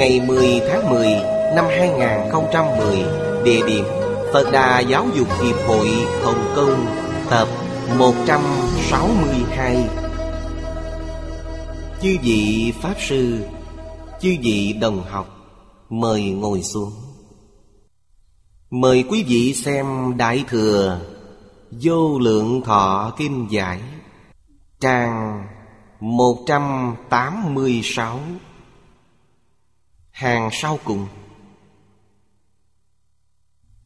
Ngày 10 tháng 10 năm 2010 Địa điểm, Phật Đà Giáo dục Hiệp hội Hồng Kông, Tập 162 Chư vị Pháp Sư, Chư vị đồng học, Mời ngồi xuống. Mời quý vị xem Đại Thừa Vô Lượng Thọ Kim Giải, Trang 186 Hàng sau cùng.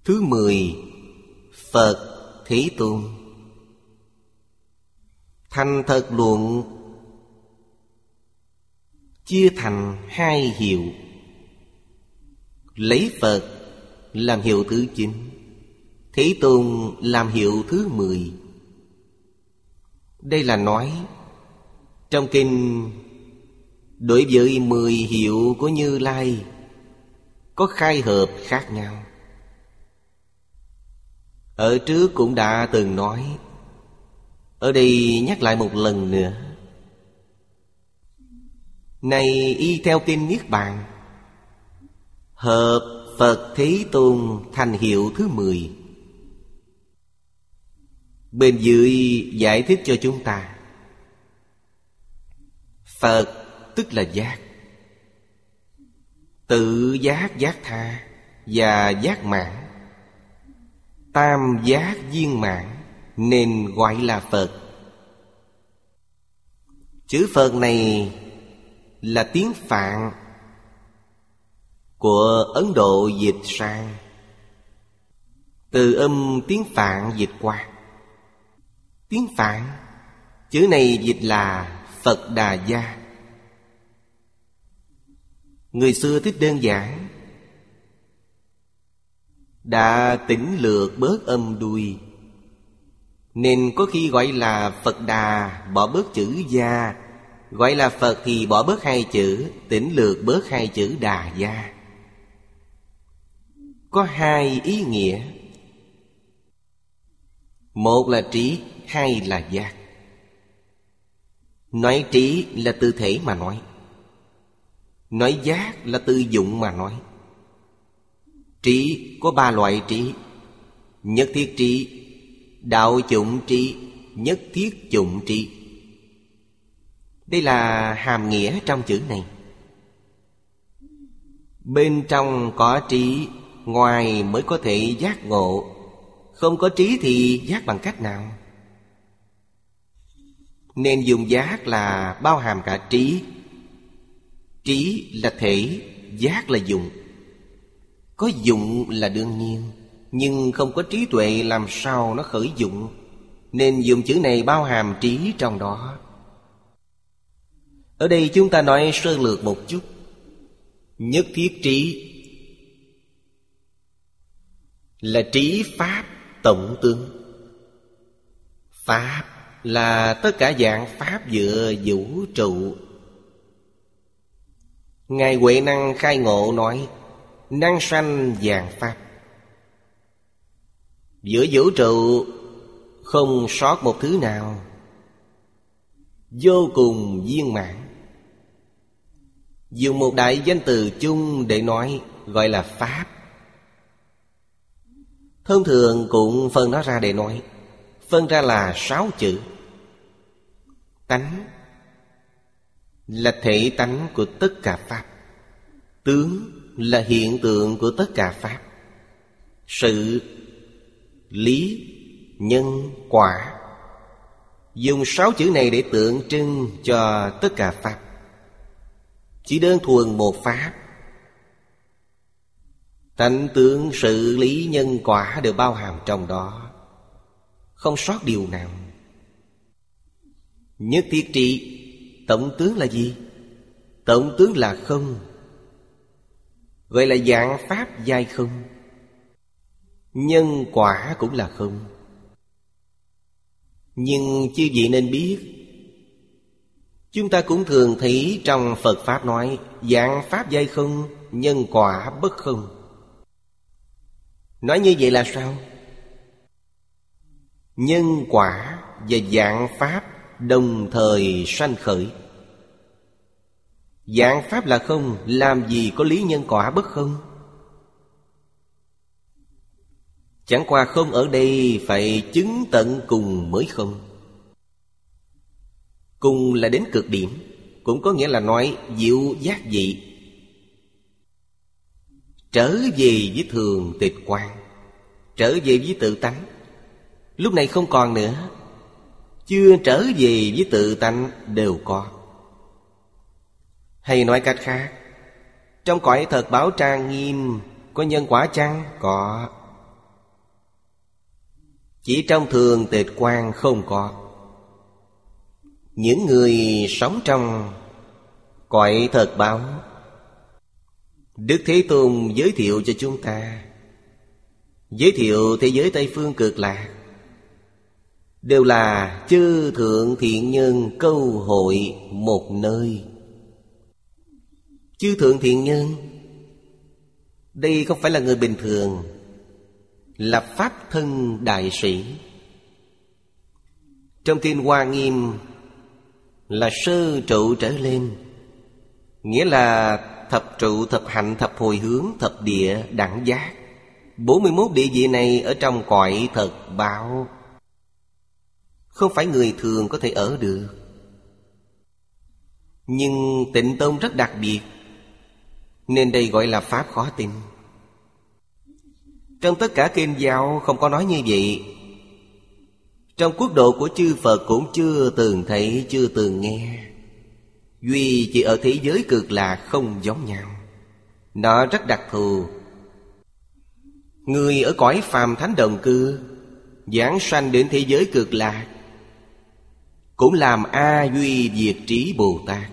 Thứ mười, Phật Thế Tôn. Thành thật luận, Chia thành hai hiệu. Lấy Phật làm hiệu thứ chín Thế Tôn làm hiệu thứ mười. Đây là nói Trong kinh Đối với mười hiệu của Như Lai, Có khai hợp khác nhau. Ở trước cũng đã từng nói, Ở đây nhắc lại một lần nữa. Này, y theo kinh Niết Bàn, Hợp Phật Thế Tôn thành hiệu thứ mười. Bên dưới giải thích cho chúng ta, Phật tức là giác. Tự giác giác tha Và giác mãn Tam giác viên mãn Nên gọi là Phật. Chữ Phật này Là tiếng Phạn Của Ấn Độ dịch sang. Từ âm tiếng Phạn dịch qua. Tiếng Phạn, Chữ này dịch là Phật Đà Gia. Người xưa thích đơn giản. Đã tỉnh lược bớt âm đuôi Nên có khi gọi là Phật Đà Bỏ bớt chữ gia. Gọi là Phật thì bỏ bớt hai chữ, Tỉnh lược bớt hai chữ Đà gia. Có hai ý nghĩa. Một là trí, Hai là giác. Nói trí là tư thể mà nói. Nói giác là tư dụng mà nói. Trí có ba loại trí. Nhất thiết trí, Đạo dụng trí, Nhất thiết dụng trí. Đây là hàm nghĩa trong chữ này. Bên trong có trí, Ngoài mới có thể giác ngộ. Không có trí thì giác bằng cách nào? Nên dùng giác là bao hàm cả trí Trí là thể, giác là dụng Có dụng là đương nhiên Nhưng không có trí tuệ làm sao nó khởi dụng. Nên dùng chữ này bao hàm trí trong đó. Ở đây chúng ta nói sơ lược một chút. Nhất thiết trí Là trí Pháp tổng tướng. Pháp là tất cả dạng Pháp dựa vũ trụ Ngài Huệ Năng khai ngộ nói, Năng sanh vàng Pháp. Giữa vũ trụ Không sót một thứ nào, Vô cùng viên mãn. Dùng một đại danh từ chung để nói Gọi là Pháp. Thông thường cũng phân nó ra để nói, Phân ra là sáu chữ. Tánh là thể tánh của tất cả Pháp. Tướng là hiện tượng của tất cả Pháp. Sự, Lý, Nhân, Quả. Dùng sáu chữ này để tượng trưng cho tất cả Pháp. Chỉ đơn thuần một Pháp. Tánh tướng, sự, lý, nhân, quả đều bao hàm trong đó. Không sót điều nào. Nhất thiết trị Tổng tướng là gì? Tổng tướng là không vậy là dạng pháp giai không Nhân quả cũng là không Nhưng chư vị nên biết, Chúng ta cũng thường thấy trong Phật Pháp nói Dạng pháp giai không, Nhân quả bất không Nói như vậy là sao? Nhân quả và dạng pháp đồng thời sanh khởi. Dạng pháp là không, Làm gì có lý nhân quả bất không? Chẳng qua không ở đây Phải chứng tận cùng mới không? Cùng là đến cực điểm, Cũng có nghĩa là nói diệu giác dị. Trở về với thường tịch quan Trở về với tự tánh. Lúc này không còn nữa chưa trở về với tự tánh đều có. Hay nói cách khác, Trong cõi thật báo trang nghiêm, Có nhân quả chăng? Có. Chỉ trong thường tịch quan không có. Những người sống trong Cõi thật báo, Đức Thế Tôn giới thiệu cho chúng ta. Giới thiệu thế giới Tây Phương cực lạc. Đều là chư thượng thiện nhân câu hội một nơi. Chư thượng thiện nhân Đây không phải là người bình thường Là Pháp thân đại sĩ. Trong Kinh Hoa Nghiêm Là sơ trụ trở lên Nghĩa là thập trụ, thập hạnh, thập hồi hướng, thập địa, đẳng giác. 41 địa vị này ở trong cõi thật báo. Không phải người thường có thể ở được. Nhưng tịnh tông rất đặc biệt nên đây gọi là Pháp khó tin. Trong tất cả kinh giáo không có nói như vậy. Trong quốc độ của chư Phật cũng chưa từng thấy, chưa từng nghe. Duy chỉ ở thế giới cực lạc không giống nhau. Nó rất đặc thù. Người ở cõi phàm thánh đồng cư Giảng sanh đến thế giới cực lạc cũng làm A Duy Diệt Trí Bồ Tát.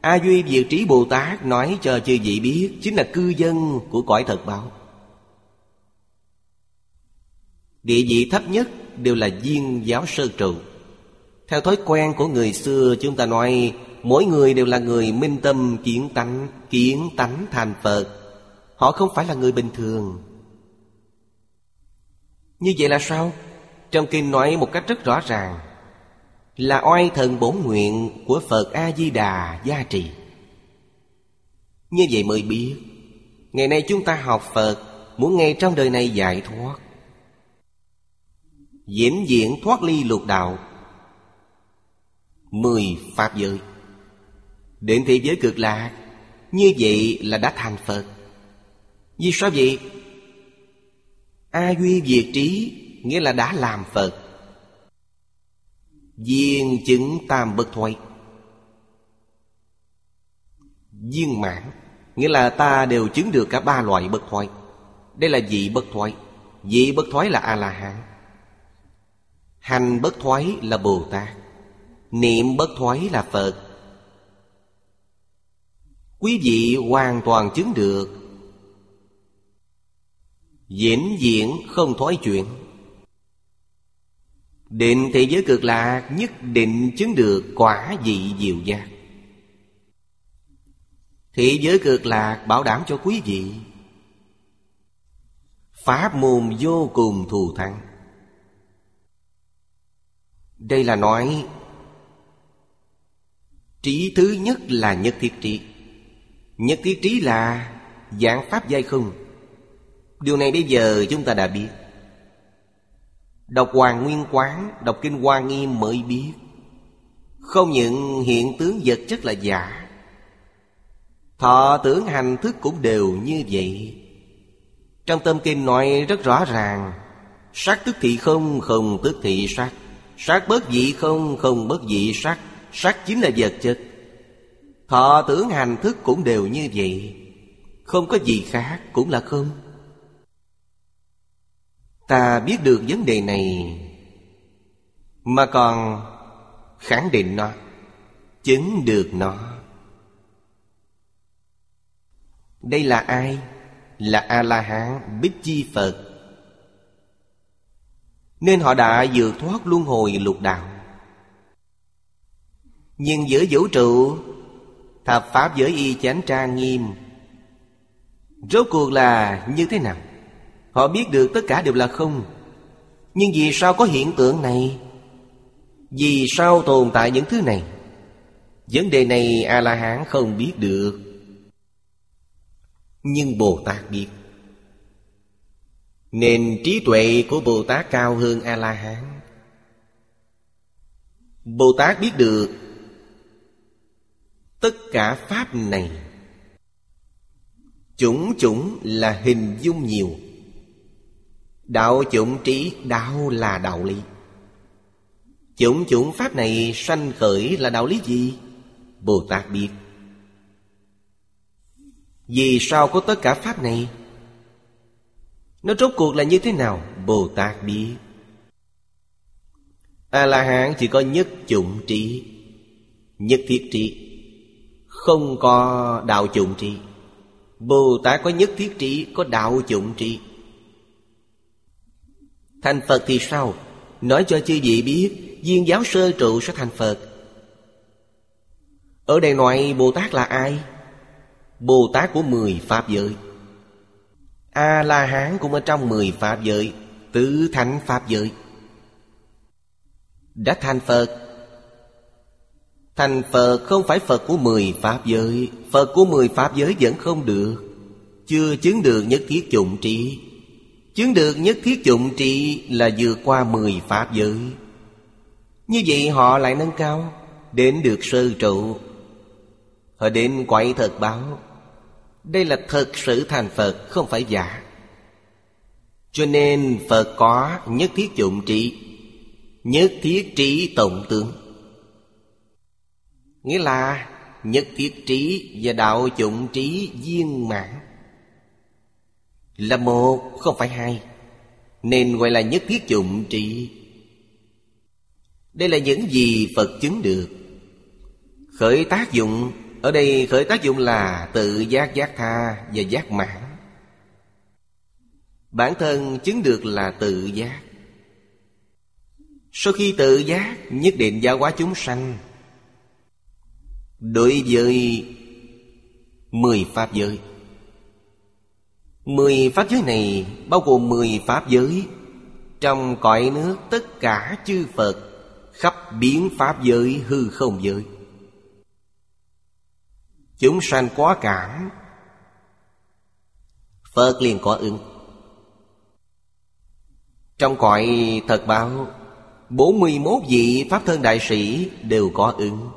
A Duy diệt Trí Bồ Tát nói cho chư vị biết, Chính là cư dân của cõi thật báo. Địa vị thấp nhất đều là viên giáo sơ trụ. Theo thói quen của người xưa, chúng ta nói, Mỗi người đều là người minh tâm kiến tánh Kiến tánh thành Phật. Họ không phải là người bình thường. Như vậy là sao? Trong kinh nói một cách rất rõ ràng là oai thần bổn nguyện của Phật A-di-đà gia trì. Như vậy mới biết, ngày nay chúng ta học Phật muốn ngay trong đời này giải thoát. Diễn diễn thoát ly lục đạo Mười Pháp giới Đến thế giới cực lạc Như vậy là đã thành Phật Vì sao vậy? A Duy Diệt Trí Nghĩa là đã làm Phật Viên chứng tam bất thoái. Viên mãn, Nghĩa là ta đều chứng được cả ba loại bất thoái. Đây là vị bất thoái. Vị bất thoái là A-la-hán. Hành bất thoái là Bồ Tát Niệm bất thoái là Phật. Quý vị hoàn toàn chứng được. Diễn diễn không thoái chuyện Định thế giới cực lạc, nhất định chứng được quả vị diệu giác. Thế giới cực lạc bảo đảm cho quý vị. Pháp môn vô cùng thù thắng. Đây là nói, Trí thứ nhất là nhất thiết trí. Nhất thiết trí là dạng pháp giai không. Điều này bây giờ chúng ta đã biết. Đọc Hoàng Nguyên Quán Đọc Kinh Hoa Nghiêm mới biết. Không những hiện tướng vật chất là giả Thọ tưởng hành thức cũng đều như vậy. Trong tâm kinh nói rất rõ ràng Sắc tức thị không, không tức thị sắc Sắc bất dị không, không bất dị sắc Sắc chính là vật chất. Thọ tưởng hành thức cũng đều như vậy. Không có gì khác cũng là không. Ta biết được vấn đề này Mà còn khẳng định nó, Chứng được nó Đây là ai? Là A-la-hán Bích Chi Phật Nên họ đã vượt thoát luân hồi lục đạo Nhưng giữa vũ trụ, Thập Pháp giới y chánh trang nghiêm, Rốt cuộc là như thế nào? Họ biết được tất cả đều là không. Nhưng vì sao có hiện tượng này? Vì sao tồn tại những thứ này? Vấn đề này A-la-hán không biết được. Nhưng Bồ Tát biết. Nên trí tuệ của Bồ Tát cao hơn A-la-hán. Bồ Tát biết được Tất cả Pháp này. Chủng chủng là hình dung nhiều. Đạo chủng trí, đạo là đạo lý Chủng chủng Pháp này sanh khởi là đạo lý gì? Bồ Tát biết Vì sao có tất cả Pháp này? Nó rốt cuộc là như thế nào? Bồ Tát biết A-la-hán chỉ có nhất chủng trí, Nhất thiết trí Không có đạo chủng trí Bồ Tát có nhất thiết trí, Có đạo chủng trí Thành Phật thì sao? Nói cho chư vị biết, Viên giáo sơ trụ sẽ thành Phật. Ở đây nói Bồ Tát là ai? Bồ Tát của mười Pháp giới. A-la-hán cũng ở trong mười Pháp giới, Tứ thánh Pháp giới. Đã thành Phật. Thành Phật không phải Phật của mười Pháp giới. Phật của mười Pháp giới vẫn không được. Chưa chứng được nhất thiết dụng trí. Chứng được nhất thiết dụng trị là vượt qua mười Pháp giới. Như vậy họ lại nâng cao, Đến được sơ trụ. Họ đến quậy thật báo, Đây là thật sự thành Phật, không phải giả. Cho nên Phật có nhất thiết dụng trị, Nhất thiết trí tổng tướng. Nghĩa là nhất thiết trí và đạo dụng trí viên mãn là một, không phải hai. Nên gọi là nhất thiết dụng trị. Đây là những gì Phật chứng được. Khởi tác dụng, Ở đây khởi tác dụng là tự giác giác tha và giác mãn. Bản thân chứng được là tự giác. Sau khi tự giác, nhất định giáo hóa chúng sanh. Đối với Mười Pháp giới. Mười Pháp giới này bao gồm mười Pháp giới. Trong cõi nước tất cả chư Phật Khắp biến Pháp giới hư không giới. Chúng sanh quá cảm. Phật liền có ứng. Trong cõi thật báo 41 vị Pháp thân đại sĩ đều có ứng.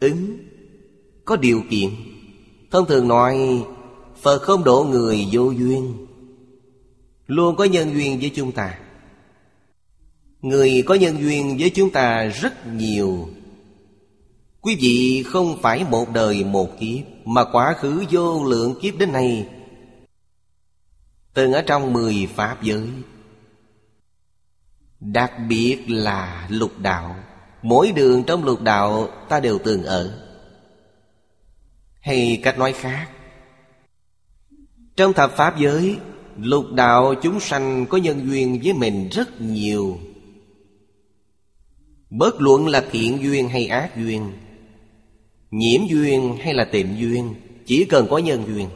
Ứng Có điều kiện. Thông thường nói Phật không độ người vô duyên. Luôn có nhân duyên với chúng ta. Người có nhân duyên với chúng ta rất nhiều. Quý vị không phải một đời một kiếp, Mà quá khứ vô lượng kiếp đến nay. Từng ở trong mười Pháp giới. Đặc biệt là lục đạo. Mỗi đường trong lục đạo ta đều từng ở. Hay cách nói khác trong thập Pháp giới, Lục đạo chúng sanh có nhân duyên với mình rất nhiều. Bất luận là thiện duyên hay ác duyên, Nhiễm duyên hay là tịnh duyên, Chỉ cần có nhân duyên.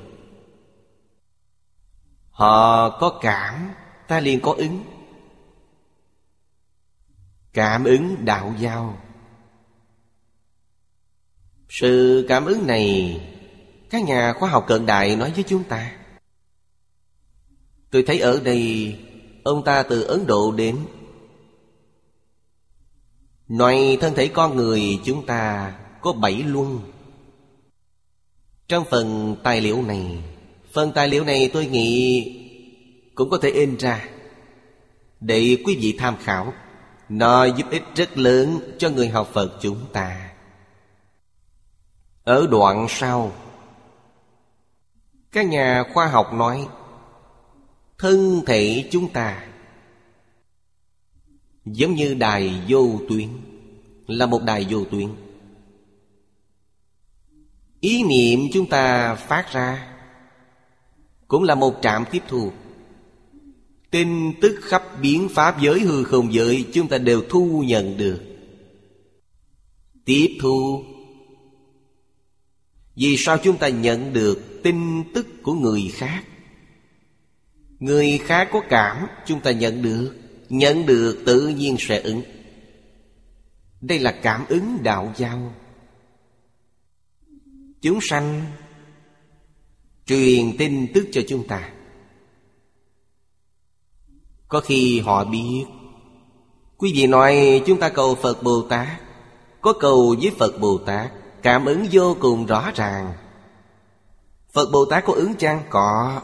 Họ có cảm, Ta liền có ứng. Cảm ứng đạo giao. Sự cảm ứng này, Các nhà khoa học cận đại nói với chúng ta. Tôi thấy ở đây, Ông ta từ Ấn Độ đến. Nói, thân thể con người chúng ta có bảy luân. Trong phần tài liệu này, Phần tài liệu này tôi nghĩ Cũng có thể in ra Để quý vị tham khảo. Nó giúp ích rất lớn cho người học Phật chúng ta. Ở đoạn sau, Các nhà khoa học nói Thân thể chúng ta. Giống như đài vô tuyến, Là một đài vô tuyến. Ý niệm chúng ta phát ra Cũng là một trạm tiếp thu. Tin tức khắp biến pháp giới, hư không giới, Chúng ta đều thu nhận được. Tiếp thu. Vì sao chúng ta nhận được tin tức của người khác? Người khác có cảm, Chúng ta nhận được Nhận được tự nhiên sẽ ứng. Đây là cảm ứng đạo giao. Chúng sanh Truyền tin tức cho chúng ta. Có khi họ biết. Quý vị nói, chúng ta cầu Phật Bồ Tát. Có cầu với Phật Bồ Tát, Cảm ứng vô cùng rõ ràng. Phật Bồ Tát có ứng chăng? Có.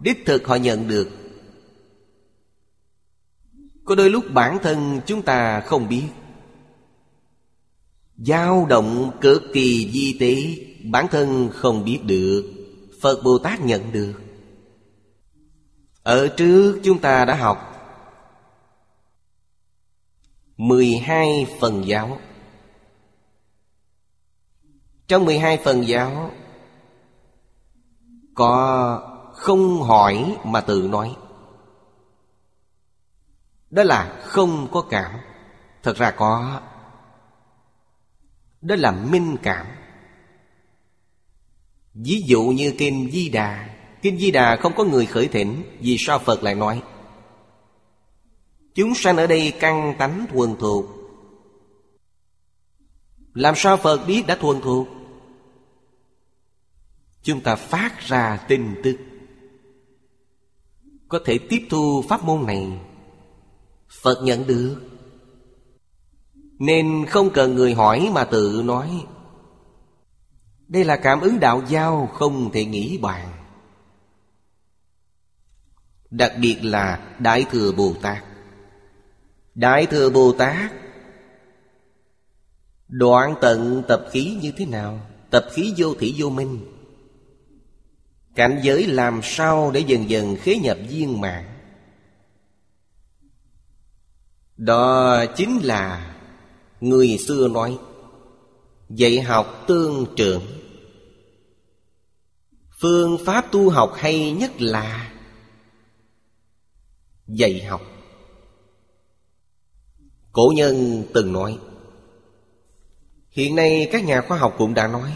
Đích thực họ nhận được. Có đôi lúc bản thân chúng ta không biết. Dao động cực kỳ di tế, Bản thân không biết được. Phật Bồ Tát nhận được. Ở trước chúng ta đã học 12 phần giáo. Trong 12 phần giáo, Có không hỏi mà tự nói. Đó là không có cảm. Thật ra có. Đó là minh cảm. Ví dụ như Kinh Di Đà. Kinh Di Đà không có người khởi thỉnh Vì sao Phật lại nói? Chúng sanh ở đây căng tánh thuần thuộc. Làm sao Phật biết đã thuần thuộc? Chúng ta phát ra tin tức. Có thể tiếp thu pháp môn này. Phật nhận được. Nên không cần người hỏi mà tự nói. Đây là cảm ứng đạo giao không thể nghĩ bàn. Đặc biệt là Đại Thừa Bồ Tát. Đại Thừa Bồ Tát, Đoạn tận tập khí như thế nào? Tập khí vô thị vô minh. Cảnh giới làm sao để dần dần khế nhập viên mạng Đó chính là Người xưa nói, Dạy học tương trưởng. Phương pháp tu học hay nhất là Dạy học. Cổ nhân từng nói, Hiện nay các nhà khoa học cũng đã nói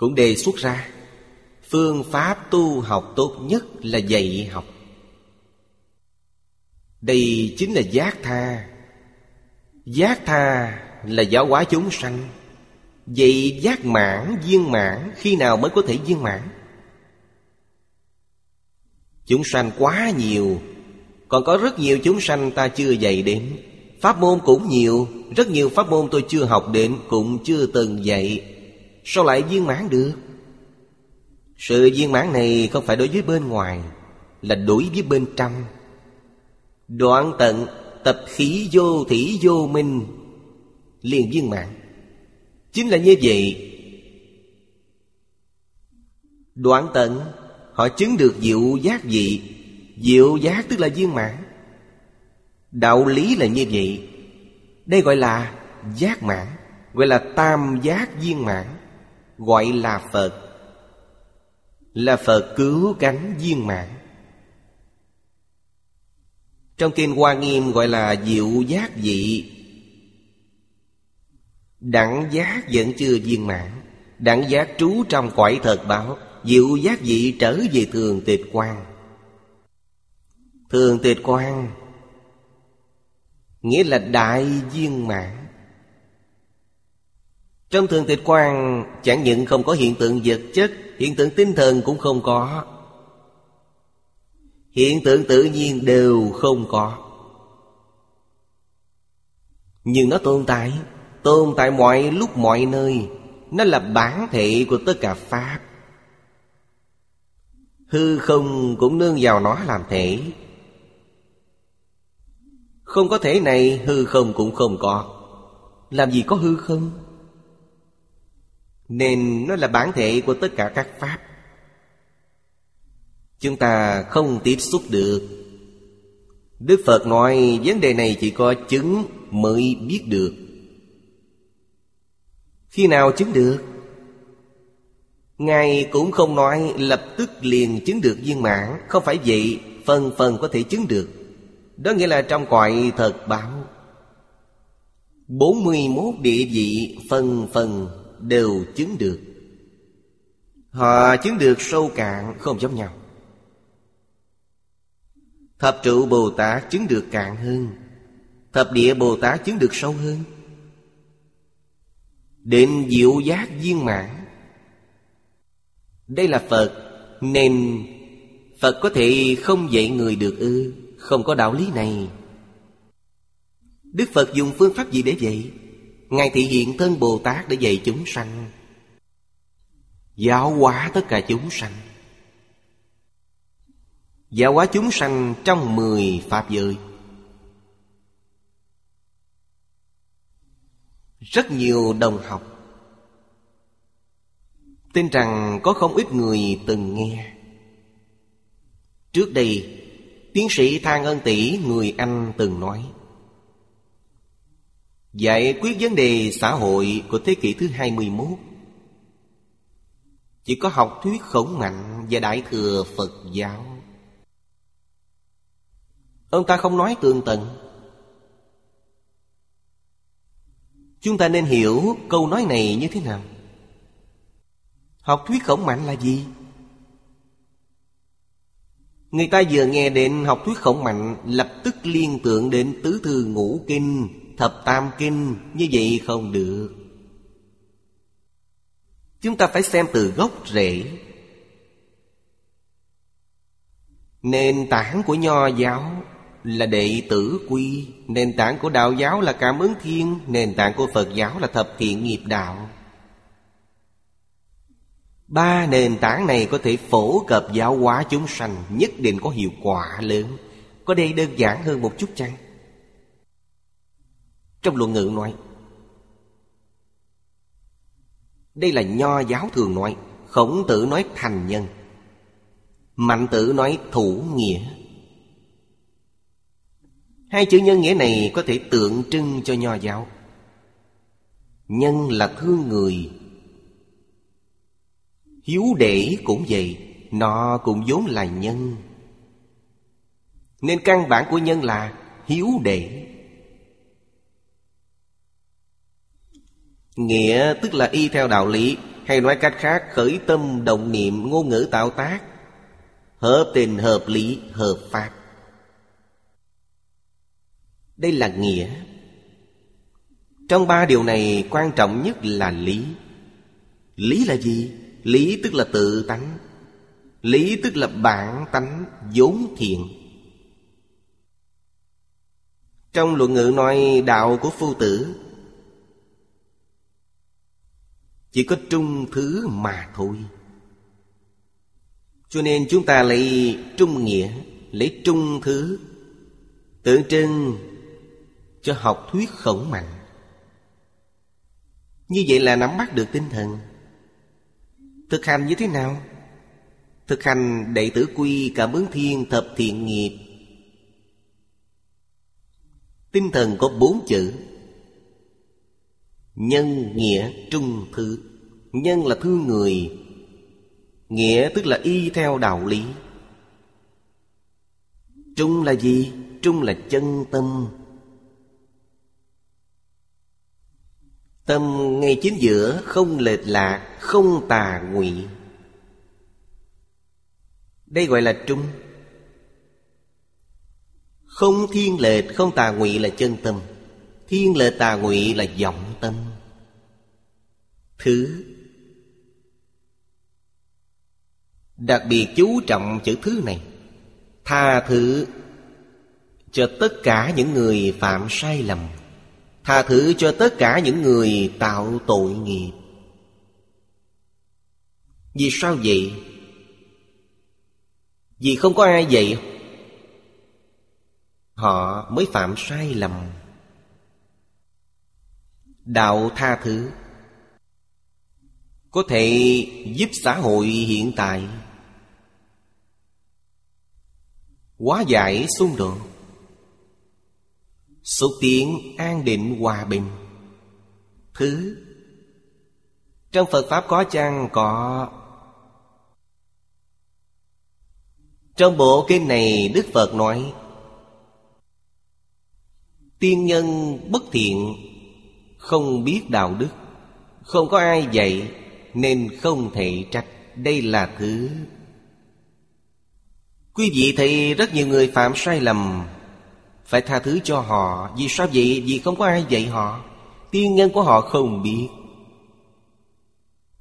cũng đề xuất ra Phương pháp tu học tốt nhất là dạy học. Đây chính là giác tha. Giác tha là giáo hóa chúng sanh. Vậy giác mãn, viên mãn Khi nào mới có thể viên mãn? Chúng sanh quá nhiều Còn có rất nhiều chúng sanh ta chưa dạy đến. Pháp môn cũng nhiều Rất nhiều pháp môn tôi chưa học đến Cũng chưa từng dạy. Sao lại viên mãn được? Sự viên mãn này không phải đối với bên ngoài, Là đối với bên trong. Đoạn tận Tập khí vô thủy vô minh, liền viên mãn. Chính là như vậy. Đoạn tận, Họ chứng được diệu giác vị. Diệu giác tức là viên mãn. Đạo lý là như vậy. Đây gọi là giác mãn, Gọi là tam giác viên mãn. Gọi là Phật. Là Phật cứu cánh viên mãn. Trong Kinh Hoa Nghiêm gọi là diệu giác vị Đẳng giác vẫn chưa viên mãn. Đẳng giác trú trong cõi thật báo. Diệu giác vị trở về thường tịch quan Thường tịch quan Nghĩa là đại viên mãn. Trong thường tịch quan, Chẳng những không có hiện tượng vật chất, Hiện tượng tinh thần cũng không có. Hiện tượng tự nhiên đều không có. Nhưng nó tồn tại Tồn tại mọi lúc, mọi nơi. Nó là bản thể của tất cả Pháp. Hư không cũng nương vào nó làm thể. Không có thể này, hư không cũng không có. Làm gì có hư không? Nên nó là bản thể của tất cả các Pháp. Chúng ta không tiếp xúc được. Đức Phật nói, vấn đề này chỉ có chứng mới biết được. Khi nào chứng được? Ngài cũng không nói, lập tức liền chứng được viên mãn. Không phải vậy, phần phần có thể chứng được. Đó nghĩa là trong cõi thật báo. 41 địa vị, phần phần đều chứng được. Họ chứng được sâu cạn không giống nhau. Thập trụ Bồ Tát chứng được cạn hơn. Thập địa Bồ Tát chứng được sâu hơn. Định diệu giác viên mãn. Đây là Phật, Nên Phật có thể không dạy người được ư, Không có đạo lý này. Đức Phật dùng phương pháp gì để dạy? Ngài thị hiện thân Bồ Tát để dạy chúng sanh. Giáo hóa tất cả chúng sanh. Giáo hóa chúng sanh trong mười Pháp giới. Rất nhiều đồng học Tin rằng có không ít người từng nghe. Trước đây, Tiến sĩ Thang Ân Tỷ người Anh, từng nói Giải quyết vấn đề xã hội của thế kỷ thứ 21 Chỉ có học thuyết khổng mạnh và đại thừa Phật giáo. Ông ta không nói tường tận. Chúng ta nên hiểu câu nói này như thế nào. Học thuyết khổng mạnh là gì? Người ta vừa nghe đến học thuyết khổng mạnh, Lập tức liên tưởng đến tứ thư ngũ kinh. Thập tam kinh Như vậy không được. Chúng ta phải xem từ gốc rễ. Nền tảng của nho giáo là đệ tử quy, Nền tảng của đạo giáo là cảm ứng thiên, Nền tảng của Phật giáo là thập thiện nghiệp đạo. Ba nền tảng này có thể phổ cập giáo hóa chúng sanh, Nhất định có hiệu quả lớn. Có đây đơn giản hơn một chút chăng? Trong luận ngữ nói, Đây là nho giáo thường nói, Khổng tử nói thành nhân, Mạnh tử nói thủ nghĩa. Hai chữ nhân nghĩa này có thể tượng trưng cho nho giáo. Nhân là thương người. Hiếu đệ cũng vậy Nó cũng vốn là nhân. Nên căn bản của nhân là hiếu đệ. Nghĩa tức là y theo đạo lý, Hay nói cách khác, khởi tâm động niệm ngôn ngữ tạo tác. Hợp tình, hợp lý, hợp pháp. Đây là nghĩa. Trong ba điều này, quan trọng nhất là lý. Lý là gì? Lý tức là tự tánh. Lý tức là bản tánh, vốn thiện. Trong luận ngữ nói đạo của phu tử chỉ có trung thứ mà thôi. Cho nên chúng ta lấy trung nghĩa, Lấy trung thứ. Tượng trưng cho học thuyết khổng mạnh. Như vậy là nắm bắt được tinh thần. Thực hành như thế nào? Thực hành đệ tử quy cảm ứng thiên thập thiện nghiệp. Tinh thần có bốn chữ nhân nghĩa trung thứ. Nhân là thương người. Nghĩa tức là y theo đạo lý. Trung là gì? Trung là chân tâm. Tâm ngay chính giữa, không lệch lạc, Không tà ngụy. Đây gọi là trung. Không thiên lệch, không tà ngụy là chân tâm. Thiên lệch tà ngụy là vọng tâm. Thứ. Đặc biệt chú trọng chữ thứ này. Tha thứ cho tất cả những người phạm sai lầm. Tha thứ cho tất cả những người tạo tội nghiệp. Vì sao vậy? Vì không có ai vậy? Họ mới phạm sai lầm. Đạo tha thứ. Có thể giúp xã hội hiện tại. Hóa giải xung đột. Xúc tiến an định hòa bình. Thứ, Trong Phật Pháp có chăng có? Trong bộ kinh này, Đức Phật nói, Tiên nhân bất thiện, Không biết đạo đức, Không có ai dạy nên không thể trách. Đây là thứ Quý vị thấy rất nhiều người phạm sai lầm, Phải tha thứ cho họ. Vì sao vậy? Vì không có ai dạy họ. Tiên nhân của họ không biết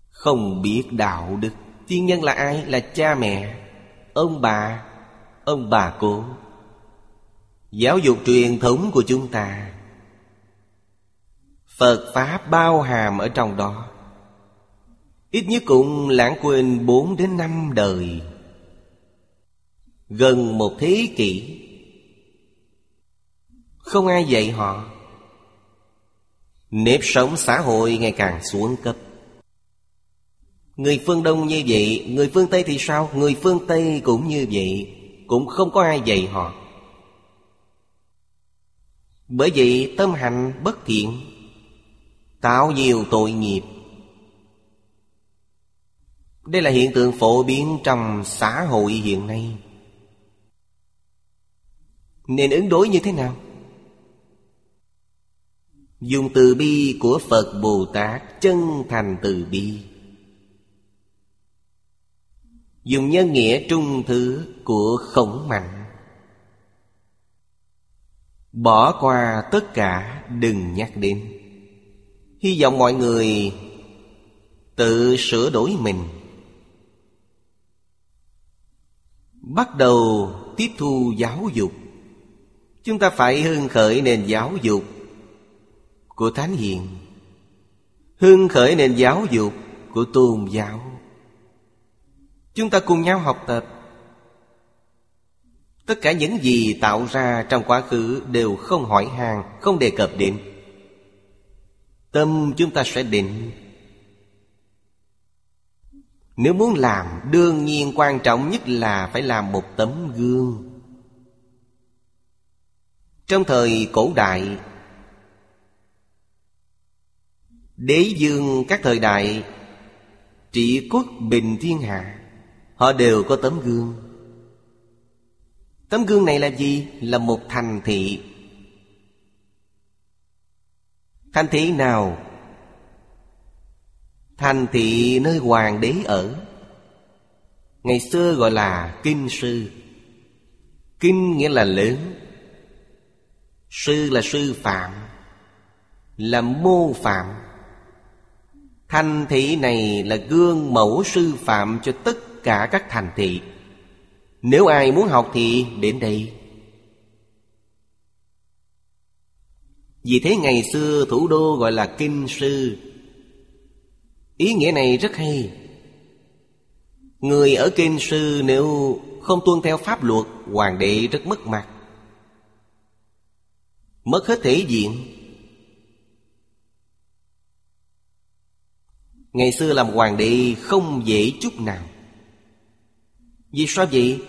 Không biết đạo đức. Tiên nhân là ai? Là cha mẹ, Ông bà Ông bà cô. Giáo dục truyền thống của chúng ta, Phật Pháp bao hàm ở trong đó. Ít nhất cũng lãng quên bốn đến năm đời. Gần một thế kỷ. Không ai dạy họ. Nếp sống xã hội ngày càng xuống cấp. Người phương Đông như vậy, Người phương Tây thì sao? Người phương Tây cũng như vậy, Cũng không có ai dạy họ. Bởi vậy tâm hành bất thiện, Tạo nhiều tội nghiệp. Đây là hiện tượng phổ biến trong xã hội hiện nay. Nên ứng đối như thế nào? Dùng từ bi của Phật Bồ Tát chân thành từ bi. Dùng nhân nghĩa trung thứ của khổng mạnh. Bỏ qua tất cả, đừng nhắc đến. Hy vọng mọi người tự sửa đổi mình. Bắt đầu tiếp thu giáo dục. Chúng ta phải hưng khởi nền giáo dục Của Thánh Hiền, Hưng khởi nền giáo dục của tôn giáo. Chúng ta cùng nhau học tập. Tất cả những gì tạo ra trong quá khứ Đều không hỏi hàng, Không đề cập đến. Tâm chúng ta sẽ định nếu muốn làm, Đương nhiên quan trọng nhất là Phải làm một tấm gương Trong thời cổ đại, Đế dương các thời đại, Trị quốc bình thiên hạ, Họ đều có tấm gương Tấm gương này là gì? Là một thành thị Thành thị nào? Thành thị nơi hoàng đế ở. Ngày xưa gọi là kinh sư. Kinh nghĩa là lớn. Sư là sư phạm, Là mô phạm. Thành thị này là gương mẫu sư phạm cho tất cả các thành thị. Nếu ai muốn học thì đến đây. Vì thế ngày xưa thủ đô gọi là Kinh Sư. Ý nghĩa này rất hay. Người ở Kinh Sư nếu không tuân theo pháp luật, Hoàng đệ rất mất mặt. Mất hết thể diện. Ngày xưa làm hoàng đệ không dễ chút nào. Vì sao vậy?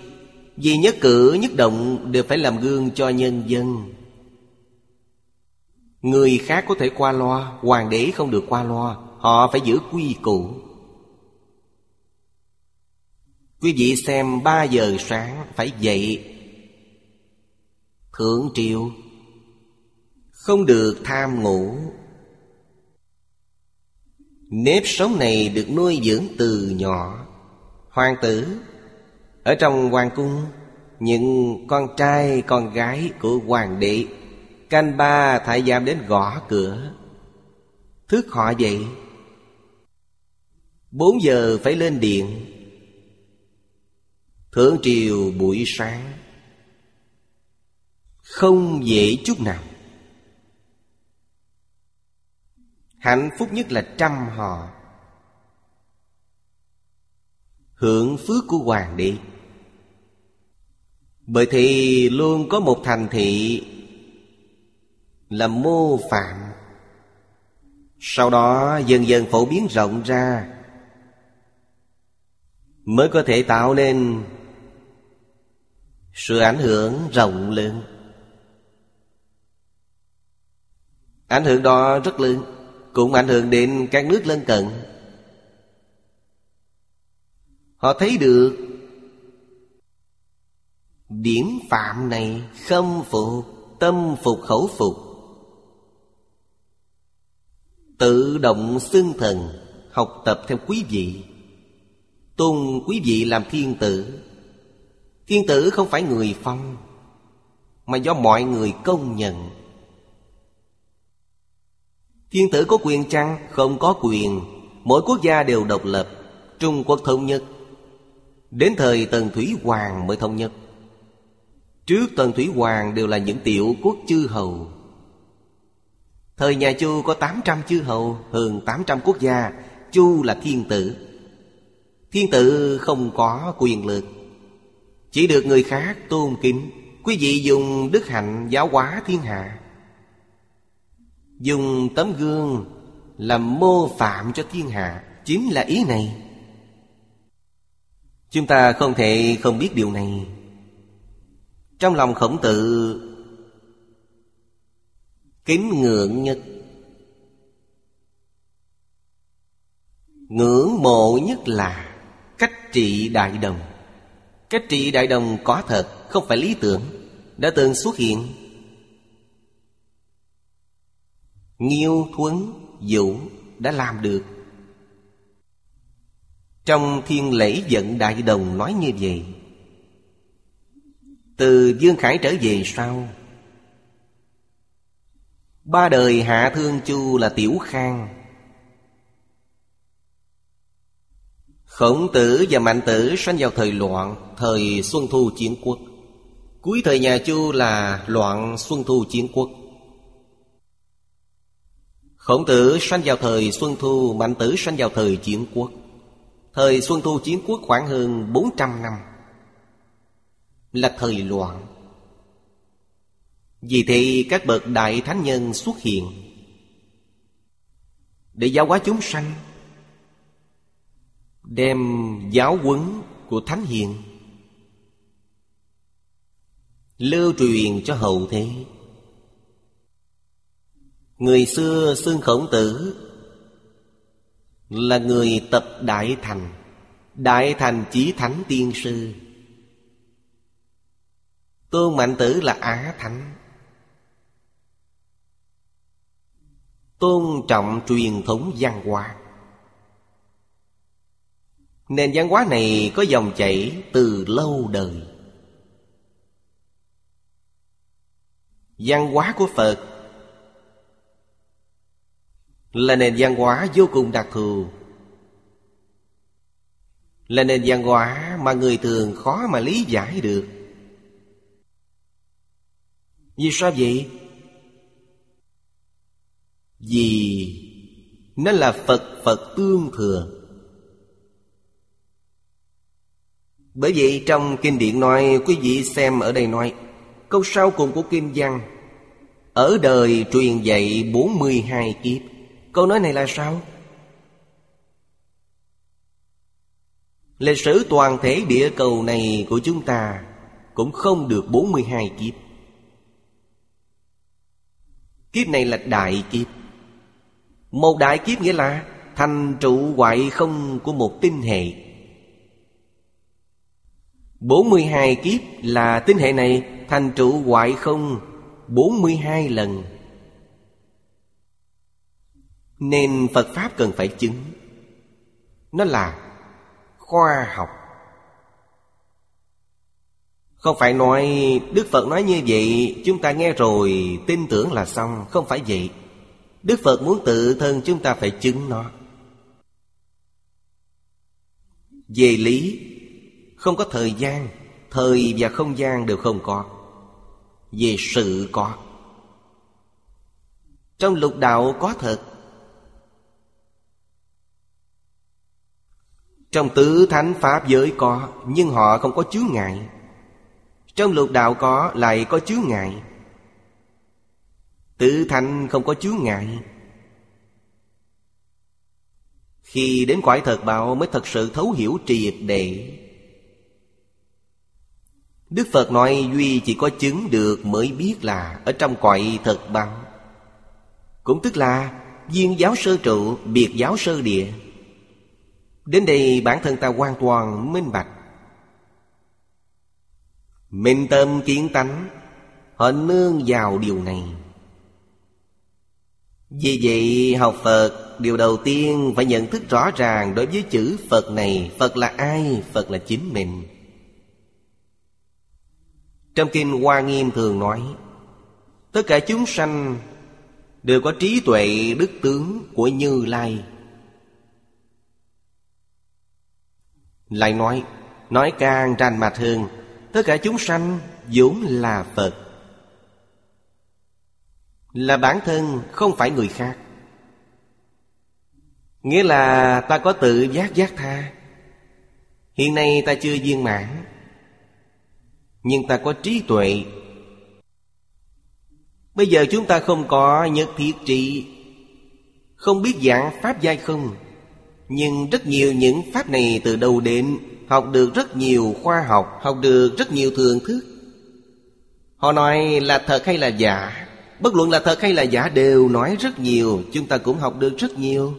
Vì nhất cử nhất động đều phải làm gương cho nhân dân. Người khác có thể qua loa, Hoàng đế không được qua loa. Họ phải giữ quy củ. Quý vị xem ba giờ sáng phải dậy. Thượng triều Không được tham ngủ. Nếp sống này được nuôi dưỡng từ nhỏ. Hoàng tử, ở trong hoàng cung, Những con trai, con gái của hoàng đệ Canh ba thải giam đến gõ cửa. Thức họ dậy Bốn giờ phải lên điện. Thượng triều buổi sáng. Không dễ chút nào. Hạnh phúc nhất là trăm họ. Hưởng phước của hoàng đế. Bởi thì luôn có một thành thị Là mô phạm. Sau đó dần dần phổ biến rộng ra. Mới có thể tạo nên Sự ảnh hưởng rộng lớn. Ảnh hưởng đó rất lớn, Cũng ảnh hưởng đến các nước lân cận. Họ thấy được Điển phạm này khâm phục, Tâm phục, khẩu phục. Tự động xưng thần, Học tập theo quý vị. Tôn quý vị làm thiên tử. Thiên tử không phải người phong, Mà do mọi người công nhận. Thiên tử có quyền chăng? Không có quyền. Mỗi quốc gia đều độc lập, Trung Quốc thống nhất. Đến thời Tần Thủy Hoàng mới thống nhất. Trước Tần Thủy Hoàng đều là những tiểu quốc chư hầu. Thời nhà Chu có 800 chư hầu, Hơn 800 quốc gia, Chu là thiên tử. Thiên tử không có quyền lực. Chỉ được người khác tôn kính. Quý vị dùng đức hạnh giáo hóa thiên hạ. Dùng tấm gương làm mô phạm cho thiên hạ. Chính là ý này. Chúng ta không thể không biết điều này. Trong lòng khổng tử, Kính ngưỡng nhất. Ngưỡng mộ nhất là trị đại đồng. Cách trị đại đồng có thật, Không phải lý tưởng, Đã từng xuất hiện. Nghiêu thuấn Vũ đã làm được. Trong thiên lễ dẫn đại đồng nói như vậy, Từ Dương Khải trở về sau, Ba đời hạ thương chu là Tiểu Khang Khổng tử và Mạnh tử sanh vào thời loạn, Thời Xuân Thu Chiến Quốc. Cuối thời nhà Chu là loạn Xuân Thu Chiến Quốc. Khổng tử sanh vào thời Xuân Thu, Mạnh tử sanh vào thời Chiến Quốc. Thời Xuân Thu Chiến Quốc khoảng hơn 400 năm. Là thời loạn. Vì thế các bậc đại thánh nhân xuất hiện. Để giáo hóa chúng sanh Đem giáo huấn của Thánh Hiền. Lưu truyền cho hậu thế. Người xưa xưng khổng tử Là người tập Đại Thành Đại Thành chỉ thánh tiên sư. Tôn Mạnh Tử là Á Thánh. Tôn trọng truyền thống văn hóa. Nền văn hóa này có dòng chảy từ lâu đời. Văn hóa của Phật là nền văn hóa vô cùng đặc thù. Là nền văn hóa mà người thường khó mà lý giải được. Vì sao vậy? Vì nó là phật phật tương thừa. Bởi vậy trong kinh điển nói, quý vị xem ở đây nói, câu sau cùng của kinh văn ở đời truyền dạy 42 kiếp. Câu nói này là sao? Lịch sử toàn thể địa cầu này của chúng ta Cũng không được 42 kiếp. Kiếp này là đại kiếp. Một đại kiếp nghĩa là Thành trụ hoại không của một tinh hệ. 42 kiếp là tinh hệ này, Thành trụ hoại không? 42 lần. Nên Phật Pháp cần phải chứng. Nó là khoa học. Không phải nói Đức Phật nói như vậy, Chúng ta nghe rồi tin tưởng là xong. Không phải vậy. Đức Phật muốn tự thân chúng ta phải chứng nó. Về lý không có thời gian, Thời và không gian đều không có. Về sự có. Trong lục đạo có thật. Trong tứ thánh pháp giới có, Nhưng họ không có chướng ngại. Trong lục đạo có, lại có chướng ngại. Tứ thánh không có chướng ngại. Khi đến quải thật bảo mới thật sự thấu hiểu triệt để Đức Phật nói Duy chỉ có chứng được mới biết là Ở trong cõi thật báo Cũng tức là Viên giáo sơ trụ, biệt giáo sơ địa. Đến đây bản thân ta hoàn toàn minh bạch. Minh tâm kiến tánh, Họ nương vào điều này. Vì vậy học Phật, Điều đầu tiên phải nhận thức rõ ràng Đối với chữ Phật này, Phật là ai? Phật là chính mình. Trong Kinh Hoa Nghiêm thường nói, Tất cả chúng sanh Đều có trí tuệ đức tướng của Như Lai. Lại nói Nói càng rành mạch hơn, Tất cả chúng sanh vốn là Phật, Là bản thân, không phải người khác. Nghĩa là ta có tự giác giác tha. Hiện nay ta chưa viên mãn. Nhưng ta có trí tuệ. Bây giờ chúng ta không có nhất thiết trị Không biết dạng pháp giai không? Nhưng rất nhiều những pháp này từ đầu đến? Học được rất nhiều khoa học Học được rất nhiều thường thức. Họ nói là thật hay là giả? Bất luận là thật hay là giả đều nói rất nhiều. Chúng ta cũng học được rất nhiều.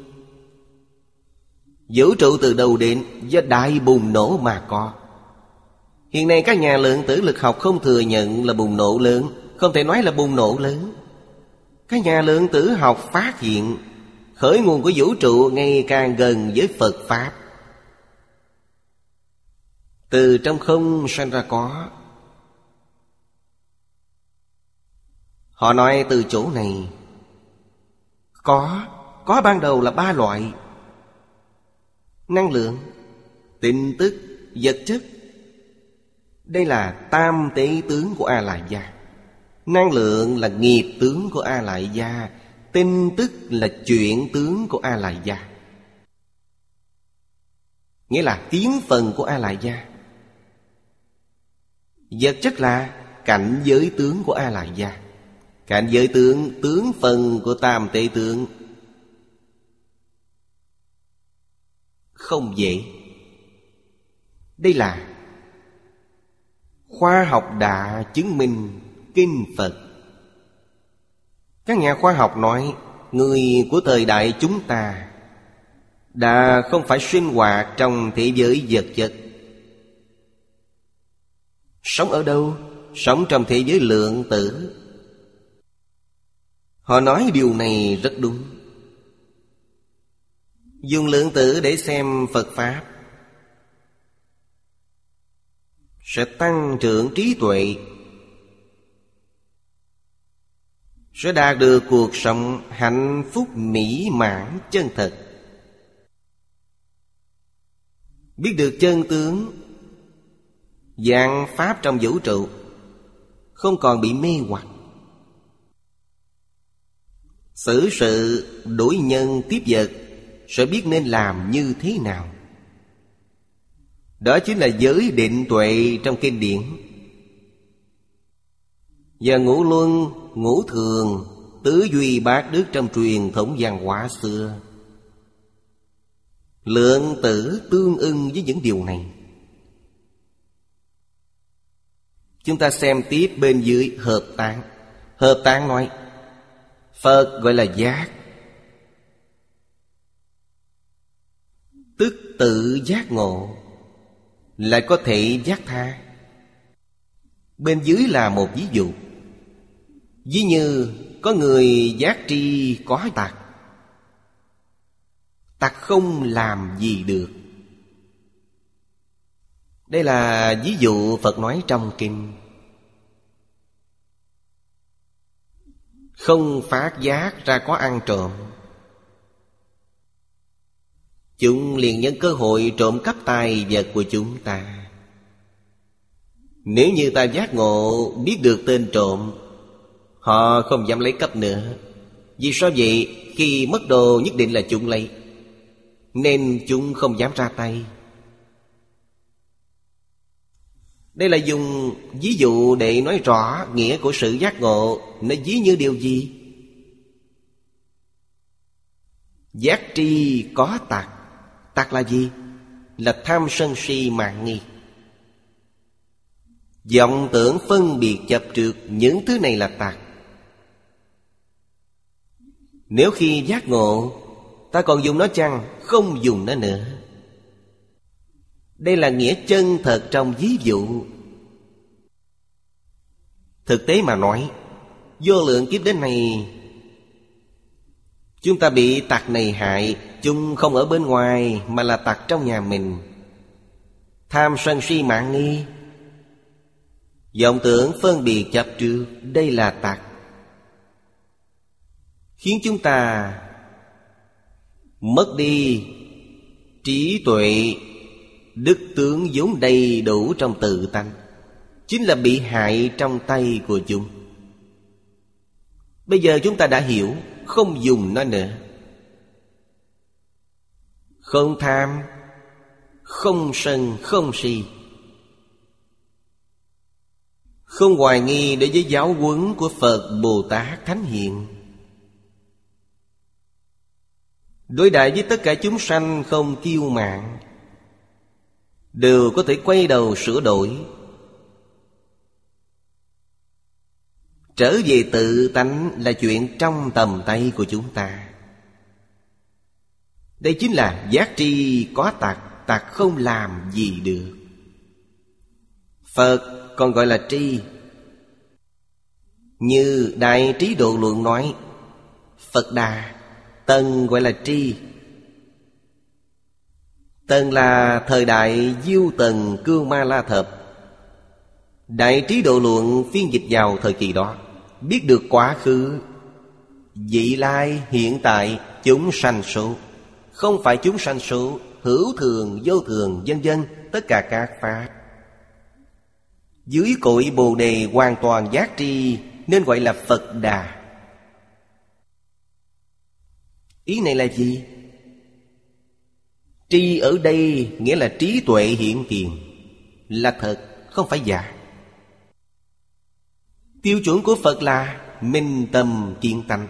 Vũ trụ từ đầu đến? Do đại bùng nổ mà có. Hiện nay các nhà lượng tử lực học không thừa nhận là bùng nổ lớn, Không thể nói là bùng nổ lớn. Các nhà lượng tử học phát hiện, Khởi nguồn của vũ trụ ngày càng gần với Phật Pháp. Từ trong không sanh ra có. Họ nói từ chỗ này, Có Có ban đầu là ba loại. Năng lượng tin tức, Vật chất đây là tam tế tướng của A-lại gia Năng lượng là nghiệp tướng của A-lại gia tin tức là chuyện tướng của A-lại gia Nghĩa là tiến phần của A-lại gia Vật chất là cảnh giới tướng của A-lại gia Cảnh giới tướng Tướng phần của tam tế tướng. Không dễ. Đây là Khoa học đã chứng minh Kinh Phật. Các nhà khoa học nói, Người của thời đại chúng ta Đã không phải sinh hoạt trong thế giới vật chất. Sống ở đâu? Sống trong thế giới lượng tử. Họ nói điều này rất đúng. Dùng lượng tử để xem Phật Pháp. Sẽ tăng trưởng trí tuệ. Sẽ đạt được cuộc sống hạnh phúc mỹ mãn chân thật. Biết được chân tướng, Dạng Pháp trong vũ trụ, Không còn bị mê hoặc. Xử sự đối nhân tiếp vật, Sẽ biết nên làm như thế nào. Đó chính là giới định tuệ trong kinh điển. Và ngũ luân, ngũ thường Tứ duy bát đức trong truyền thống văn hóa xưa. Lượng tử tương ưng với những điều này. Chúng ta xem tiếp bên dưới hợp tạng. Hợp tạng nói Phật gọi là giác. Tức tự giác ngộ. Lại có thể giác tha. Bên dưới là một ví dụ. Ví như, có người giác tri có tặc Tặc không làm gì được. Đây là ví dụ Phật nói trong kinh. Không phát giác ra có ăn trộm. Chúng liền nhân cơ hội trộm cắp tài vật của chúng ta. Nếu như ta giác ngộ, biết được tên trộm, Họ không dám lấy cắp nữa. Vì sao vậy? Khi mất đồ nhất định là chúng lấy, Nên chúng không dám ra tay. Đây là dùng ví dụ để nói rõ nghĩa của sự giác ngộ. Nó ví như điều gì? Giác tri có tạc tặc là gì? Là tham sân si mạng nghi vọng tưởng phân biệt chập trượt Những thứ này là tạc Nếu khi giác ngộ, Ta còn dùng nó chăng? Không dùng nó nữa Đây là nghĩa chân thật trong ví dụ Thực tế mà nói, Vô lượng kiếp đến này Chúng ta bị tặc này hại chung không ở bên ngoài, Mà là tặc trong nhà mình. Tham sân si mạng nghi. Vọng tưởng phân biệt chấp trước, Đây là tặc Khiến chúng ta Mất đi Trí tuệ, Đức tướng vốn đầy đủ trong tự tánh, Chính là bị hại trong tay của chúng. Bây giờ chúng ta đã hiểu không dùng nó nữa. Không tham, Không sân, Không si. Không hoài nghi đối với giáo huấn của Phật Bồ Tát Thánh Hiện Đối đại với tất cả chúng sanh không kiêu mạng Đều có thể quay đầu sửa đổi. Trở về tự tánh là chuyện trong tầm tay của chúng ta. Đây chính là giác tri có tạc Tạc không làm gì được. Phật còn gọi là tri. Như Đại Trí Độ Luận nói, Phật Đà Tần gọi là tri. Tần là thời đại Diêu Tần Cương Ma La Thập. Đại trí độ luận phiên dịch vào thời kỳ đó. Biết được quá khứ Vị lai hiện tại chúng sanh số. Không phải chúng sanh số Hữu thường, vô thường, vân vân Tất cả các pháp. Dưới cội Bồ Đề hoàn toàn giác tri Nên gọi là Phật Đà. Ý này là gì? Tri ở đây nghĩa là trí tuệ hiện tiền. Là thật, không phải giả. Tiêu chuẩn của Phật là minh tâm kiên tánh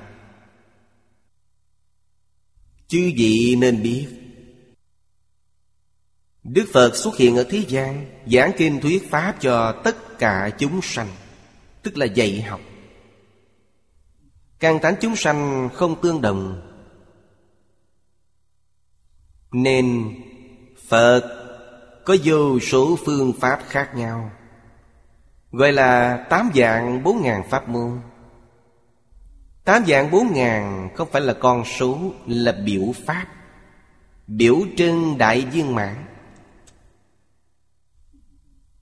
Chư vị nên biết, Đức Phật xuất hiện ở thế gian Giảng kinh thuyết Pháp cho tất cả chúng sanh, Tức là dạy học. Càng tánh chúng sanh không tương đồng. Nên Phật có vô số phương pháp khác nhau. Gọi là tám dạng bốn ngàn pháp môn. Tám dạng bốn ngàn không phải là con số, Là biểu pháp, Biểu trưng đại viên mãn.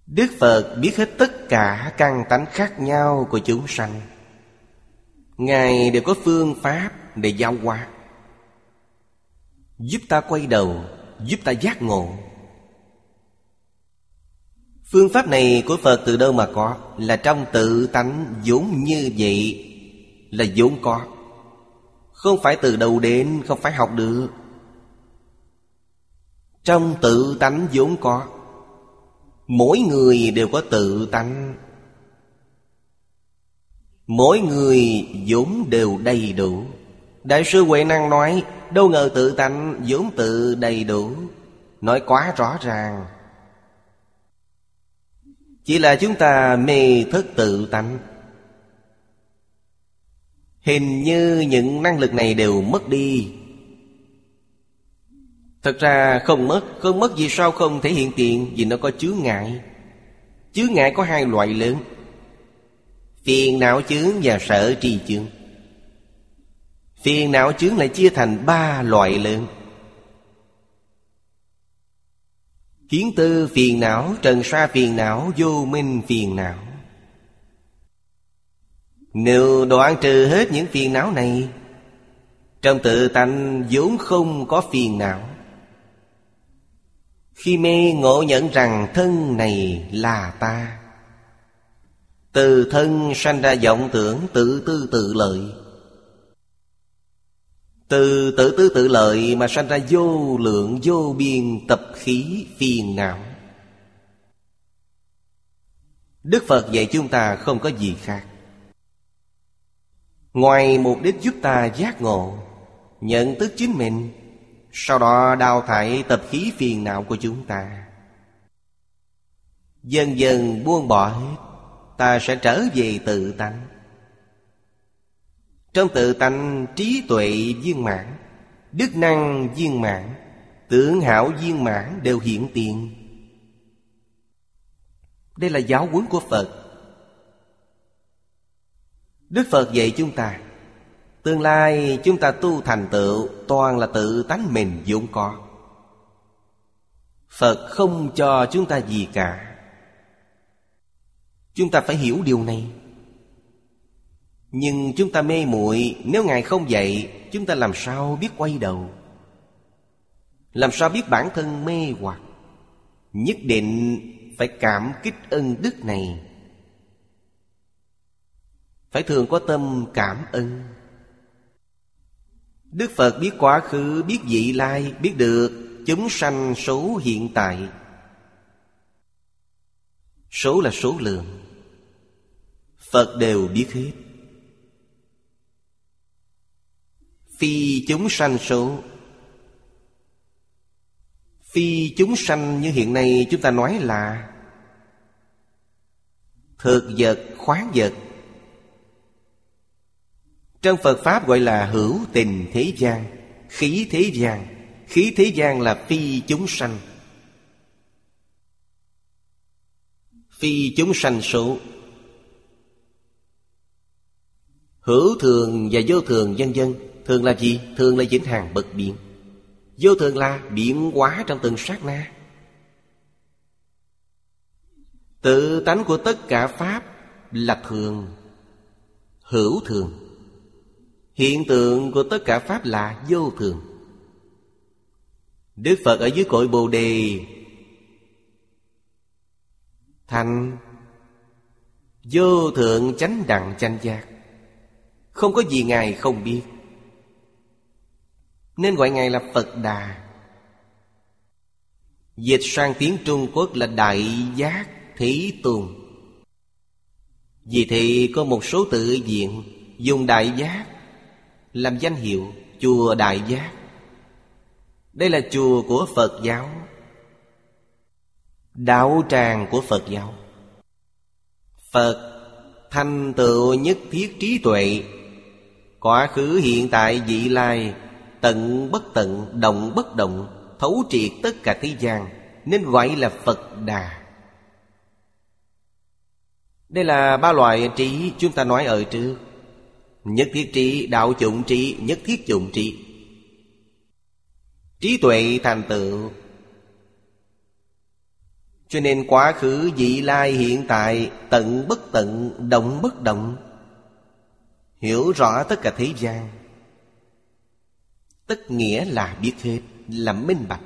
Đức Phật biết hết tất cả căn tánh khác nhau của chúng sanh. Ngài đều có phương pháp để giao hóa. Giúp ta quay đầu, Giúp ta giác ngộ. Phương pháp này của Phật từ đâu mà có? Là trong tự tánh vốn như vậy. Là vốn có. Không phải từ đầu đến, Không phải học được. Trong tự tánh vốn có, Mỗi người đều có tự tánh. Mỗi người vốn đều đầy đủ. Đại sư Huệ Năng nói, Đâu ngờ tự tánh vốn tự đầy đủ. Nói quá rõ ràng chỉ là chúng ta mê thất tự tánh. Hình như những năng lực này đều mất đi. Thật ra không mất Không mất vì sao không thể hiện tiền? Vì nó có chướng ngại. Chướng ngại có hai loại lớn. Phiền não chướng và sợ trì chướng. Phiền não chướng lại chia thành ba loại lớn. Kiến tư phiền não, Trần sa phiền não, Vô minh phiền não. Nếu đoạn trừ hết những phiền não này, Trong tự tánh vốn không có phiền não. Khi mê ngộ nhận rằng thân này là ta, Từ thân sanh ra vọng tưởng tự tư tự lợi từ tự tư tự lợi mà sanh ra vô lượng, vô biên tập khí phiền não. Đức Phật dạy chúng ta không có gì khác. Ngoài mục đích giúp ta giác ngộ, Nhận thức chính mình, Sau đó đào thải tập khí phiền não của chúng ta. Dần dần buông bỏ hết, Ta sẽ trở về tự tánh. Trong tự tánh trí tuệ viên mãn, Đức năng viên mãn, Tưởng hảo viên mãn đều hiện tiền. Đây là giáo huấn của Phật. Đức Phật dạy chúng ta, Tương lai chúng ta tu thành tựu Toàn là tự tánh mình vốn có. Phật không cho chúng ta gì cả. Chúng ta phải hiểu điều này. Nhưng chúng ta mê muội Nếu Ngài không dạy Chúng ta làm sao biết quay đầu? Làm sao biết bản thân mê hoặc? Nhất định phải cảm kích ân đức này. Phải thường có tâm cảm ơn. Đức Phật biết quá khứ, biết vị lai, biết được chúng sanh số hiện tại. Số là số lượng. Phật đều biết hết. Phi chúng sanh số. Phi chúng sanh như hiện nay chúng ta nói là Thực vật, khoáng vật. Trong Phật Pháp gọi là hữu tình thế gian Khí thế gian. Khí thế gian là phi chúng sanh. Phi chúng sanh số. Hữu thường và vô thường dân dân Thường là gì? Thường là vĩnh hằng bất biến. Vô thường là biến hóa trong từng sát na. Tự tánh của tất cả Pháp là thường, Hữu thường. Hiện tượng của tất cả Pháp là vô thường. Đức Phật ở dưới cội Bồ Đề Thành Vô thượng chánh đặng chanh giác. Không có gì Ngài không biết. Nên gọi Ngài là Phật Đà. Dịch sang tiếng Trung Quốc là Đại Giác Thí Tùng. Vì thì có một số tự viện Dùng Đại Giác Làm danh hiệu Chùa Đại Giác. Đây là chùa của Phật giáo, Đạo tràng của Phật giáo. Phật thành tựu nhất thiết trí tuệ, Quá khứ, hiện tại, vị lai Tận bất tận, động bất động Thấu triệt tất cả thế gian Nên gọi là Phật Đà. Đây là ba loại trí chúng ta nói ở trước. Nhất thiết trí, đạo chủng trí, nhất thiết chủng trí. Trí tuệ thành tựu. Cho nên quá khứ vị lai hiện tại Tận bất tận động bất động Hiểu rõ tất cả thế gian. Tất nghĩa là biết hết, Là minh bạch.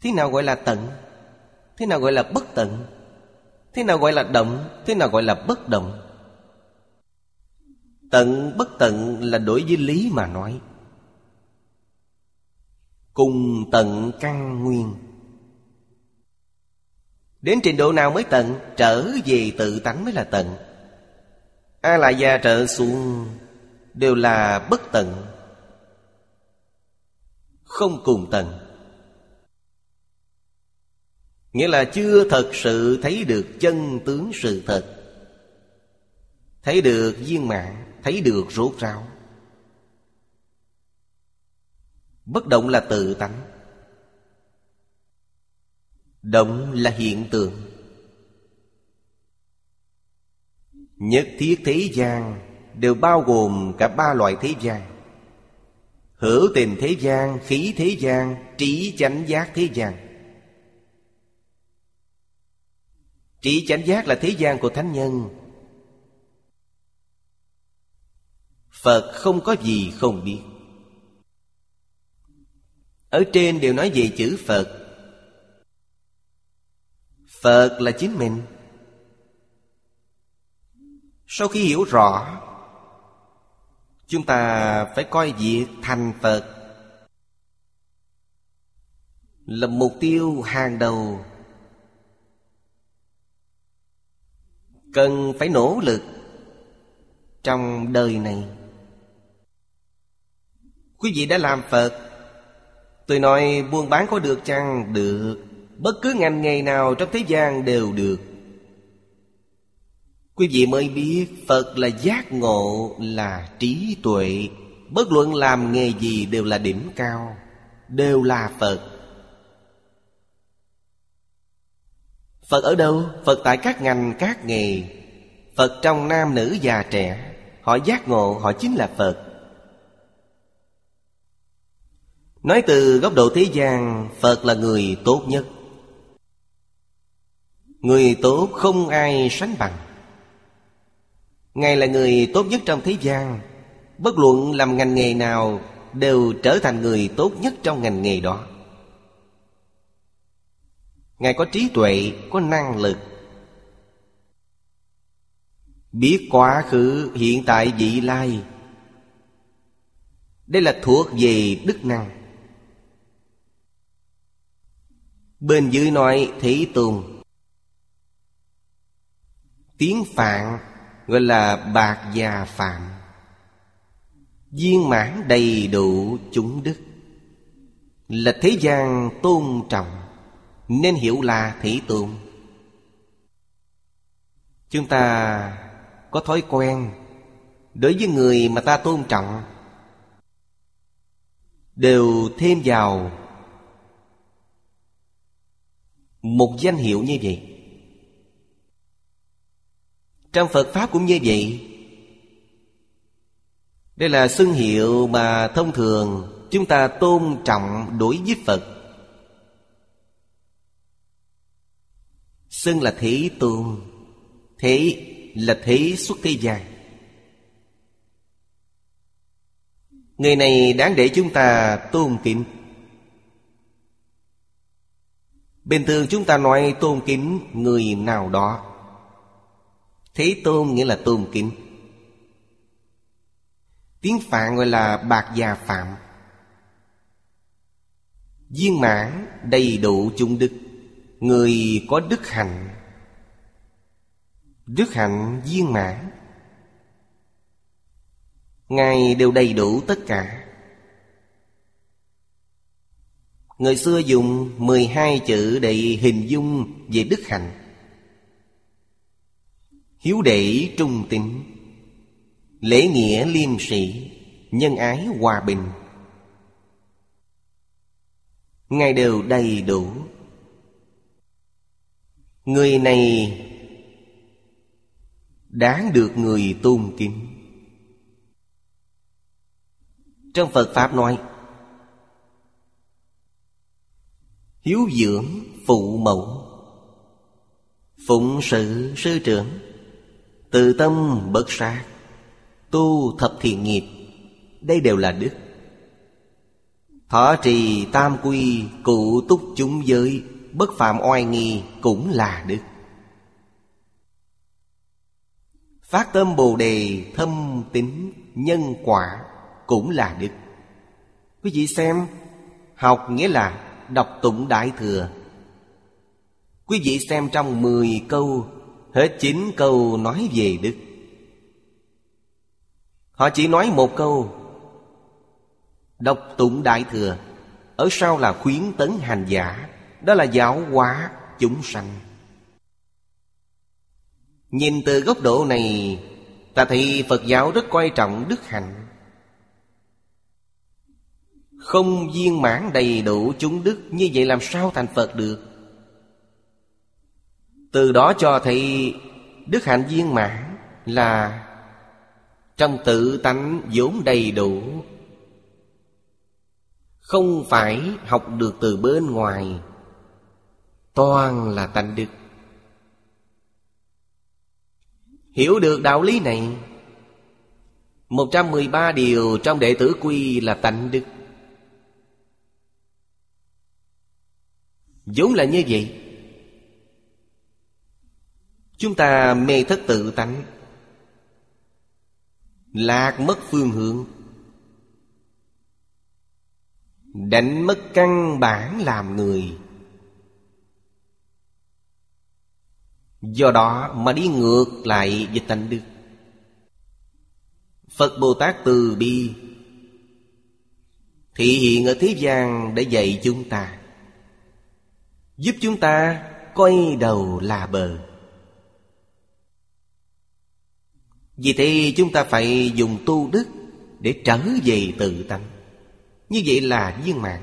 Thế nào gọi là tận? Thế nào gọi là bất tận? Thế nào gọi là động? Thế nào gọi là bất động? Tận, bất tận là đối với lý mà nói. Cùng tận căn nguyên. Đến trình độ nào mới tận, Trở về tự tánh mới là tận. A lại gia trợ xuống Đều là bất tận, Không cùng tận. Nghĩa là chưa thật sự thấy được chân tướng sự thật, Thấy được viên mạng Thấy được rốt ráo. Bất động là tự tánh, Động là hiện tượng. Nhất thiết thế gian Đều bao gồm cả ba loại thế gian. Hữu tình thế gian, khí thế gian, trí chánh giác thế gian. Trí chánh giác là thế gian của thánh nhân. Phật không có gì không biết. Ở trên đều nói về chữ Phật. Phật là chính mình. Sau khi hiểu rõ Chúng ta phải coi việc thành Phật Là mục tiêu hàng đầu. Cần phải nỗ lực Trong đời này. Quý vị đã làm Phật. Tôi nói buôn bán có được chăng? Được, Bất cứ ngành nghề nào trong thế gian đều được. Quý vị mới biết Phật là giác ngộ Là trí tuệ. Bất luận làm nghề gì đều là điểm cao Đều là Phật. Phật ở đâu? Phật tại các ngành, các nghề. Phật trong nam nữ già trẻ Họ giác ngộ, họ chính là Phật. Nói từ góc độ thế gian Phật là người tốt nhất. Người tốt không ai sánh bằng. Ngài là người tốt nhất trong thế gian. Bất luận làm ngành nghề nào Đều trở thành người tốt nhất trong ngành nghề đó. Ngài có trí tuệ, có năng lực. Biết quá khứ, hiện tại, vị lai. Đây là thuộc về đức năng. Bên dưới nói thị tùng Tiếng Phạn gọi là bạc già phạm. Viên mãn đầy đủ chúng đức. Là thế gian tôn trọng, Nên hiểu là thị tượng Chúng ta có thói quen Đối với người mà ta tôn trọng, Đều thêm vào Một danh hiệu như vậy. Trong Phật Pháp cũng như vậy. Đây là xưng hiệu mà thông thường Chúng ta tôn trọng đối với Phật. Xưng là Thế Tôn. Thế là thế xuất thế gian. Người này đáng để chúng ta tôn kính. Bình thường chúng ta nói tôn kính người nào đó. Thế tôn nghĩa là tôn kính. Tiếng Phạn gọi là bạc già phạm. Viên mãn đầy đủ chung đức, Người có đức hạnh. Đức hạnh viên mãn. Ngài đều đầy đủ tất cả. Người xưa dùng 12 chữ để hình dung về đức hạnh. Hiếu đệ trung tín. Lễ nghĩa liêm sĩ Nhân ái hòa bình. Ngài đều đầy đủ. Người này Đáng được người tôn kính. Trong Phật Pháp nói, Hiếu dưỡng phụ mẫu, Phụng sự sư trưởng. Từ tâm bất sát Tu thập thiện nghiệp, Đây đều là đức. Thọ trì tam quy Cụ túc chúng giới, Bất phạm oai nghi cũng là đức. Phát tâm Bồ Đề thâm tính nhân quả cũng là đức. Quý vị xem, Học nghĩa là đọc tụng Đại Thừa. Quý vị xem trong 10 câu Hết chín câu nói về đức. Họ chỉ nói một câu. Đọc tụng Đại Thừa, Ở sau là khuyến tấn hành giả, Đó là giáo hóa chúng sanh. Nhìn từ góc độ này, Ta thấy Phật giáo rất quan trọng đức hạnh. Không viên mãn đầy đủ chúng đức, Như vậy làm sao thành Phật được? Từ đó cho thấy Đức hạnh viên mãn là Trong tự tánh vốn đầy đủ. Không phải học được từ bên ngoài, Toàn là tánh đức. Hiểu được đạo lý này 113 điều trong đệ tử quy là tánh đức. Vốn là như vậy. Chúng ta mê thất tự tánh. Lạc mất phương hướng. Đánh mất căn bản làm người. Do đó mà đi ngược lại với tánh đức. Phật Bồ Tát từ bi. Thị hiện ở thế gian để dạy chúng ta. Giúp chúng ta quay đầu là bờ. Vì thế chúng ta phải dùng tu đức Để trở về tự tánh Như vậy là viên mãn.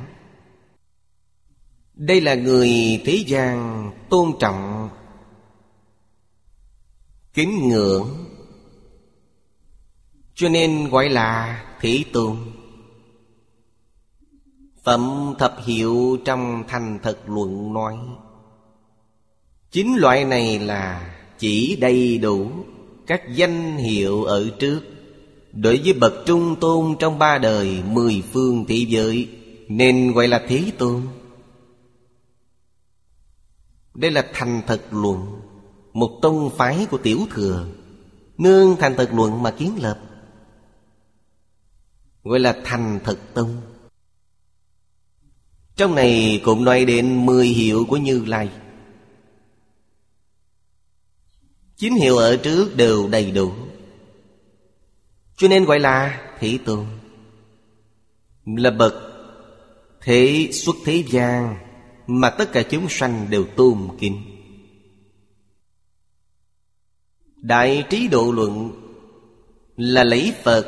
Đây là người thế gian tôn trọng, Kính ngưỡng. Cho nên gọi là thị tường Phẩm thập hiệu trong thành thật luận nói, Chính loại này là chỉ đầy đủ các danh hiệu ở trước. Đối với bậc trung tôn trong ba đời mười phương thế giới, Nên gọi là Thế Tôn. Đây là thành thật luận, Một tông phái của tiểu thừa, Nương thành thật luận mà kiến lập. Gọi là thành thật tông. Trong này cũng nói đến mười hiệu của Như Lai. Chính hiệu ở trước đều đầy đủ. Cho nên gọi là thị Tôn. Là bậc Thế xuất thế gian Mà tất cả chúng sanh đều tôn kính. Đại trí độ luận Là lấy Phật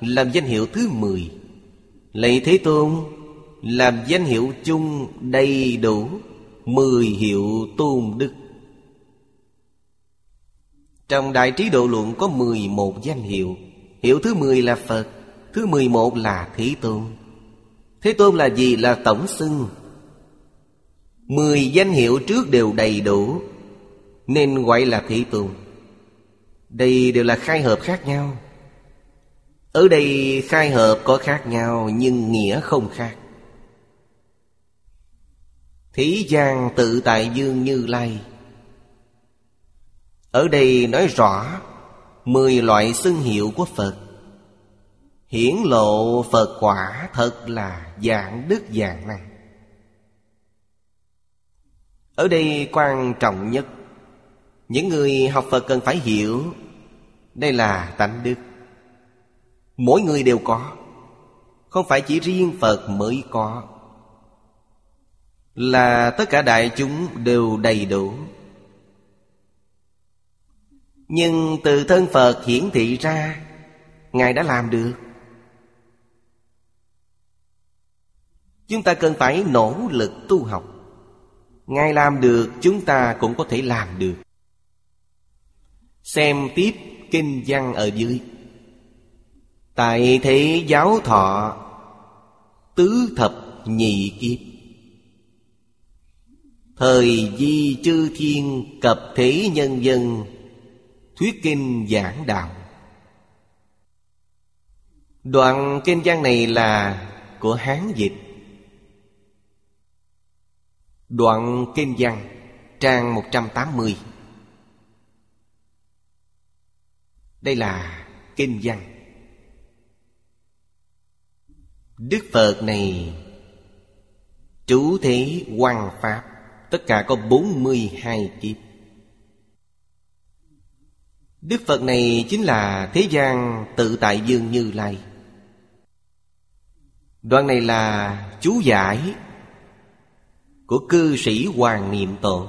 Làm danh hiệu thứ mười. Lấy Thế Tôn Làm danh hiệu chung đầy đủ Mười hiệu tôn đức trong Đại Trí Độ Luận có 11 danh hiệu. Hiệu thứ 10 là Phật, Thứ 11 là Thế Tôn. Thế Tôn là gì? Là tổng xưng. Mười danh hiệu trước đều đầy đủ, Nên gọi là Thế Tôn. Đây đều là khai hợp khác nhau. Ở đây khai hợp có khác nhau, Nhưng nghĩa không khác. Thí gian tự tại dương như lai ở đây nói rõ, Mười loại xưng hiệu của Phật. Hiển lộ Phật quả thật là dạng đức dạng này. Ở đây quan trọng nhất, Những người học Phật cần phải hiểu, Đây là tánh đức. Mỗi người đều có, Không phải chỉ riêng Phật mới có. Là tất cả đại chúng đều đầy đủ nhưng từ thân Phật hiển thị ra, Ngài đã làm được. Chúng ta cần phải nỗ lực tu học. Ngài làm được, chúng ta cũng có thể làm được. Xem tiếp kinh văn ở dưới. Tại thế giáo thọ, Tứ thập nhị kiếp. Thời di chư thiên cập thế nhân dân Thuyết kinh giảng đạo. Đoạn kinh văn này là của Hán dịch. Đoạn kinh văn trang 180 Đây là kinh văn Đức Phật này Trú thế quan Pháp, Tất cả có 42 kiếp. Đức Phật này chính là thế gian tự tại dương như lai. Đoạn này là chú giải Của cư sĩ Hoàng Niệm Tổ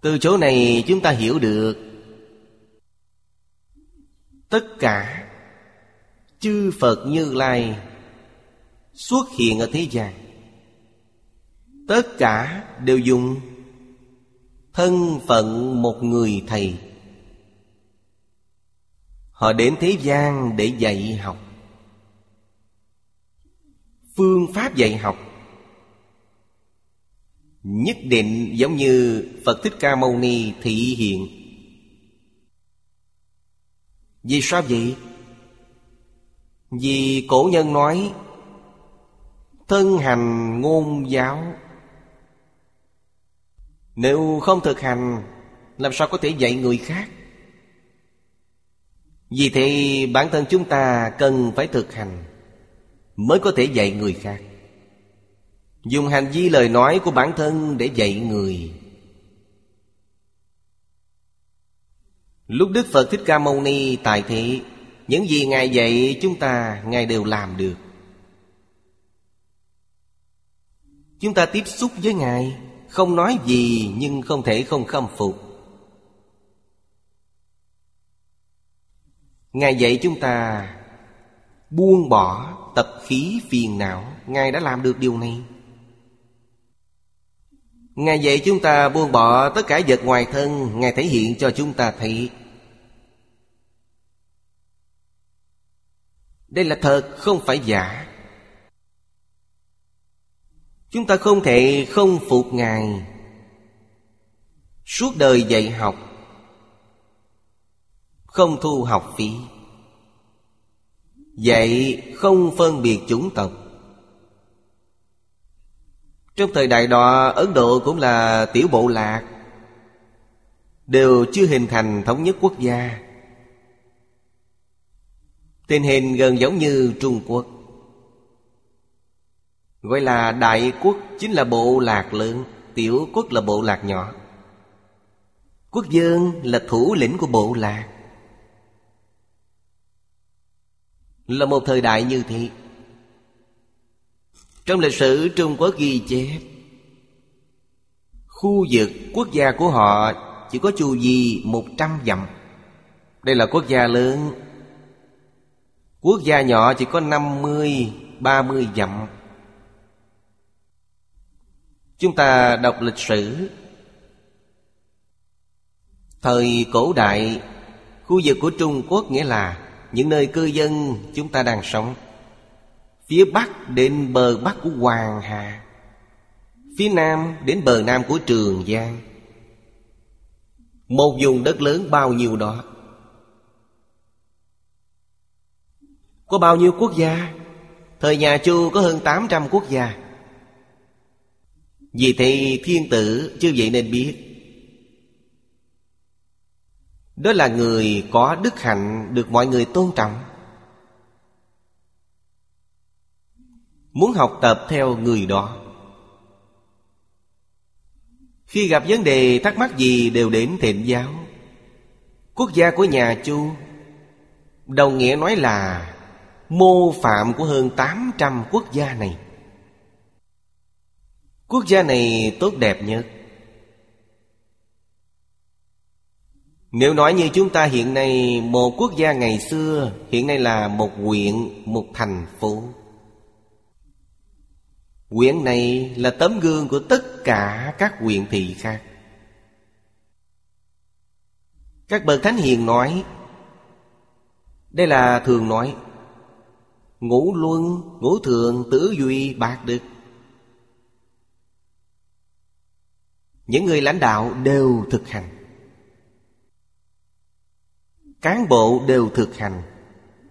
Từ chỗ này chúng ta hiểu được Tất cả Chư Phật Như Lai Xuất hiện ở thế gian. Tất cả đều dùng thân phận một người thầy. Họ đến thế gian để dạy học. Phương pháp dạy học nhất định giống như phật thích ca mâu ni thị hiện. Vì sao vậy? Vì cổ nhân nói, thân hành ngôn giáo. Nếu không thực hành, Làm sao có thể dạy người khác? Vì thế, bản thân chúng ta cần phải thực hành Mới có thể dạy người khác. Dùng hành vi lời nói của bản thân để dạy người. Lúc Đức Phật Thích Ca Mâu Ni tại thị Những gì Ngài dạy chúng ta, Ngài đều làm được. Chúng ta tiếp xúc với Ngài. Không nói gì, nhưng không thể không khâm phục. Ngài dạy chúng ta, Buông bỏ tập khí phiền não. Ngài đã làm được điều này. Ngài dạy chúng ta buông bỏ tất cả vật ngoài thân. Ngài thể hiện cho chúng ta thấy. Đây là thật, không phải giả. Chúng ta không thể không phục Ngài. Suốt đời dạy học, Không thu học phí. Dạy không phân biệt chủng tộc. Trong thời đại đó, Ấn Độ cũng là tiểu bộ lạc, Đều chưa hình thành thống nhất quốc gia. Tình hình gần giống như Trung Quốc. Gọi là đại quốc chính là bộ lạc lớn Tiểu quốc là bộ lạc nhỏ. Quốc dân là thủ lĩnh của bộ lạc. Là một thời đại như thế. Trong lịch sử Trung Quốc ghi chép Khu vực quốc gia của họ chỉ có chu vi một trăm dặm. Đây là quốc gia lớn. Quốc gia nhỏ chỉ có năm mươi, ba mươi dặm. Chúng ta đọc lịch sử. Thời cổ đại, Khu vực của Trung Quốc nghĩa là Những nơi cư dân chúng ta đang sống. Phía Bắc đến bờ Bắc của Hoàng Hà, Phía Nam đến bờ Nam của Trường Giang. Một vùng đất lớn bao nhiêu đó? Có bao nhiêu quốc gia? Thời nhà Chu có hơn 800 quốc gia. Vì thế thiên tử chưa vậy nên biết. Đó là người có đức hạnh Được mọi người tôn trọng. Muốn học tập theo người đó. Khi gặp vấn đề thắc mắc gì đều đến thiện giáo. Quốc gia của nhà Chu Đồng nghĩa nói là mô phạm của hơn 800 quốc gia này. Quốc gia này tốt đẹp nhất Nếu nói như chúng ta hiện nay Một quốc gia ngày xưa Hiện nay là một huyện, một thành phố. Huyện này là tấm gương của tất cả các huyện thị khác. Các bậc thánh hiền nói Đây là thường nói Ngũ luân, ngũ thường, tử duy, bạc đức. Những người lãnh đạo đều thực hành. Cán bộ đều thực hành.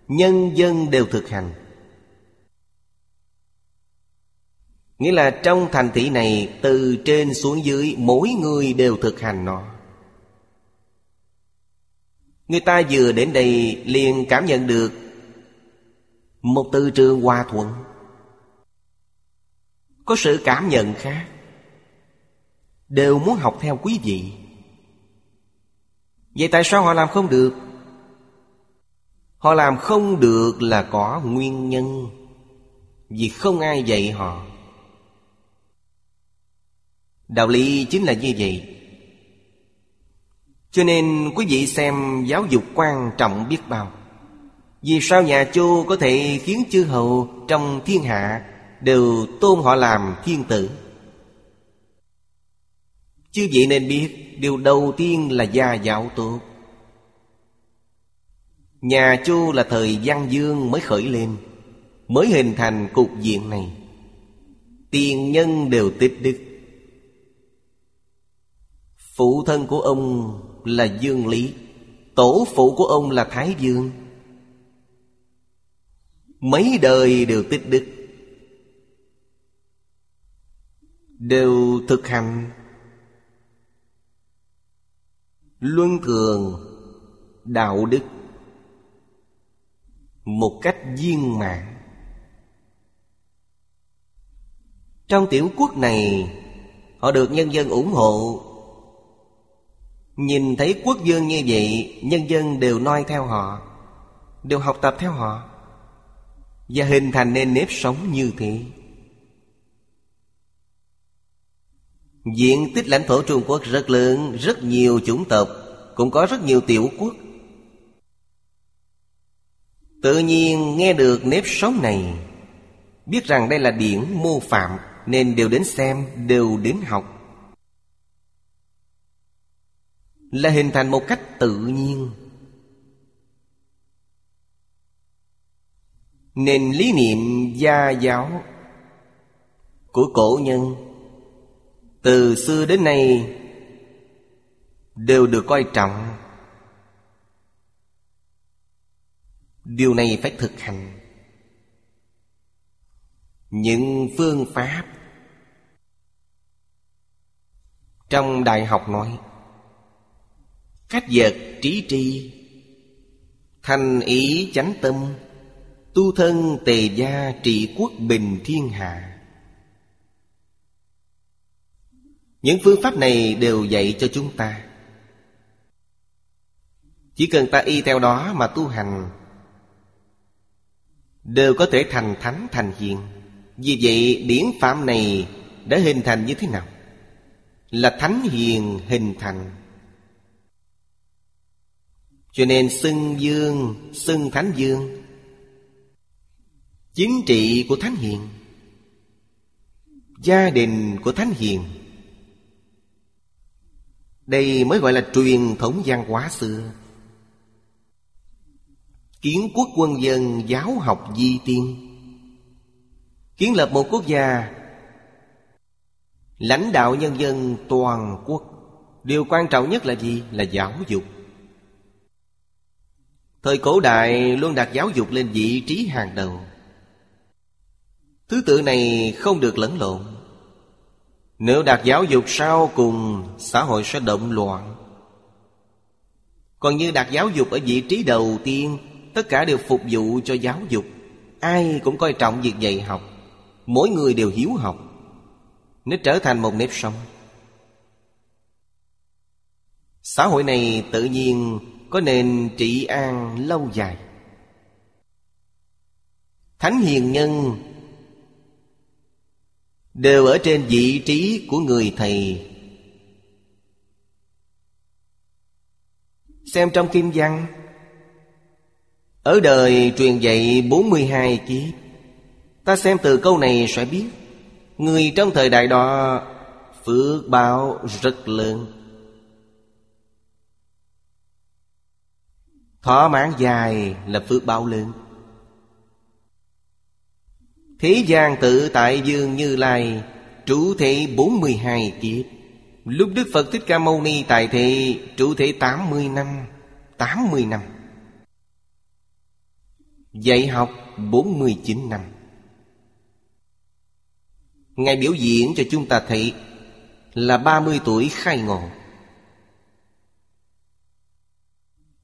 Nhân dân đều thực hành. Nghĩa là trong thành thị này, Từ trên xuống dưới, Mỗi người đều thực hành nó. Người ta vừa đến đây liền cảm nhận được một từ trường hòa thuận. Có sự cảm nhận khác. Đều muốn học theo quý vị. Vậy tại sao họ làm không được? Họ làm không được là có nguyên nhân, Vì không ai dạy họ. Đạo lý chính là như vậy. Cho nên quý vị xem giáo dục quan trọng biết bao. Vì sao nhà Chu có thể khiến chư hầu trong thiên hạ Đều tôn họ làm thiên tử? Chứ vậy nên biết, Điều đầu tiên là gia giáo tốt. Nhà Chu là thời Văn Dương mới khởi lên, Mới hình thành cục diện này. Tiền nhân đều tích đức. Phụ thân của ông là Dương Lý, Tổ phụ của ông là Thái Dương. Mấy đời đều tích đức. Đều thực hành. Luân thường Đạo đức Một cách viên mãn. Trong tiểu quốc này, Họ được nhân dân ủng hộ. Nhìn thấy quốc vương như vậy, Nhân dân đều noi theo họ, Đều học tập theo họ Và hình thành nên nếp sống như thế. Diện tích lãnh thổ Trung Quốc rất lớn, Rất nhiều chủng tộc, Cũng có rất nhiều tiểu quốc. Tự nhiên nghe được nếp sống này, Biết rằng đây là điển mô phạm, Nên đều đến xem, Đều đến học. Là hình thành một cách tự nhiên. Nên lý niệm gia giáo Của cổ nhân từ xưa đến nay, Đều được coi trọng. Điều này phải thực hành. Những phương pháp Trong đại học nói, Cách vật trí tri, Thành ý chánh tâm, Tu thân tề gia trị quốc bình thiên hạ. Những phương pháp này đều dạy cho chúng ta. Chỉ cần ta y theo đó mà tu hành Đều có thể thành thánh thành hiền. Vì vậy điển phạm này đã hình thành như thế nào? Là thánh hiền hình thành. Cho nên xưng dương, xưng thánh dương. Chính trị của thánh hiền Gia đình của thánh hiền. Đây mới gọi là truyền thống văn hóa xưa. Kiến quốc quân dân giáo học di tiên. Kiến lập một quốc gia, Lãnh đạo nhân dân toàn quốc. Điều quan trọng nhất là gì? Là giáo dục. Thời cổ đại luôn đặt giáo dục lên vị trí hàng đầu. Thứ tự này không được lẫn lộn. Nếu đặt giáo dục sau cùng, Xã hội sẽ động loạn. Còn như đặt giáo dục ở vị trí đầu tiên, Tất cả đều phục vụ cho giáo dục. Ai cũng coi trọng việc dạy học. Mỗi người đều hiếu học. Nó trở thành một nếp sống. Xã hội này tự nhiên có nền trị an lâu dài. Thánh hiền nhân Đều ở trên vị trí của người thầy. Xem trong Kim Văn. Ở đời truyền dạy 42 kiếp, Ta xem từ câu này sẽ biết, Người trong thời đại đó Phước báo rất lớn. Thỏa mãn dài là phước báo lớn. Thế gian tự tại dương như lai Trụ thể 42 kiếp. Lúc Đức Phật Thích Ca Mâu Ni tại thị Trụ thể 80 năm 80 năm. Dạy học 49 năm. Ngài biểu diễn cho chúng ta thấy Là 30 tuổi khai ngộ.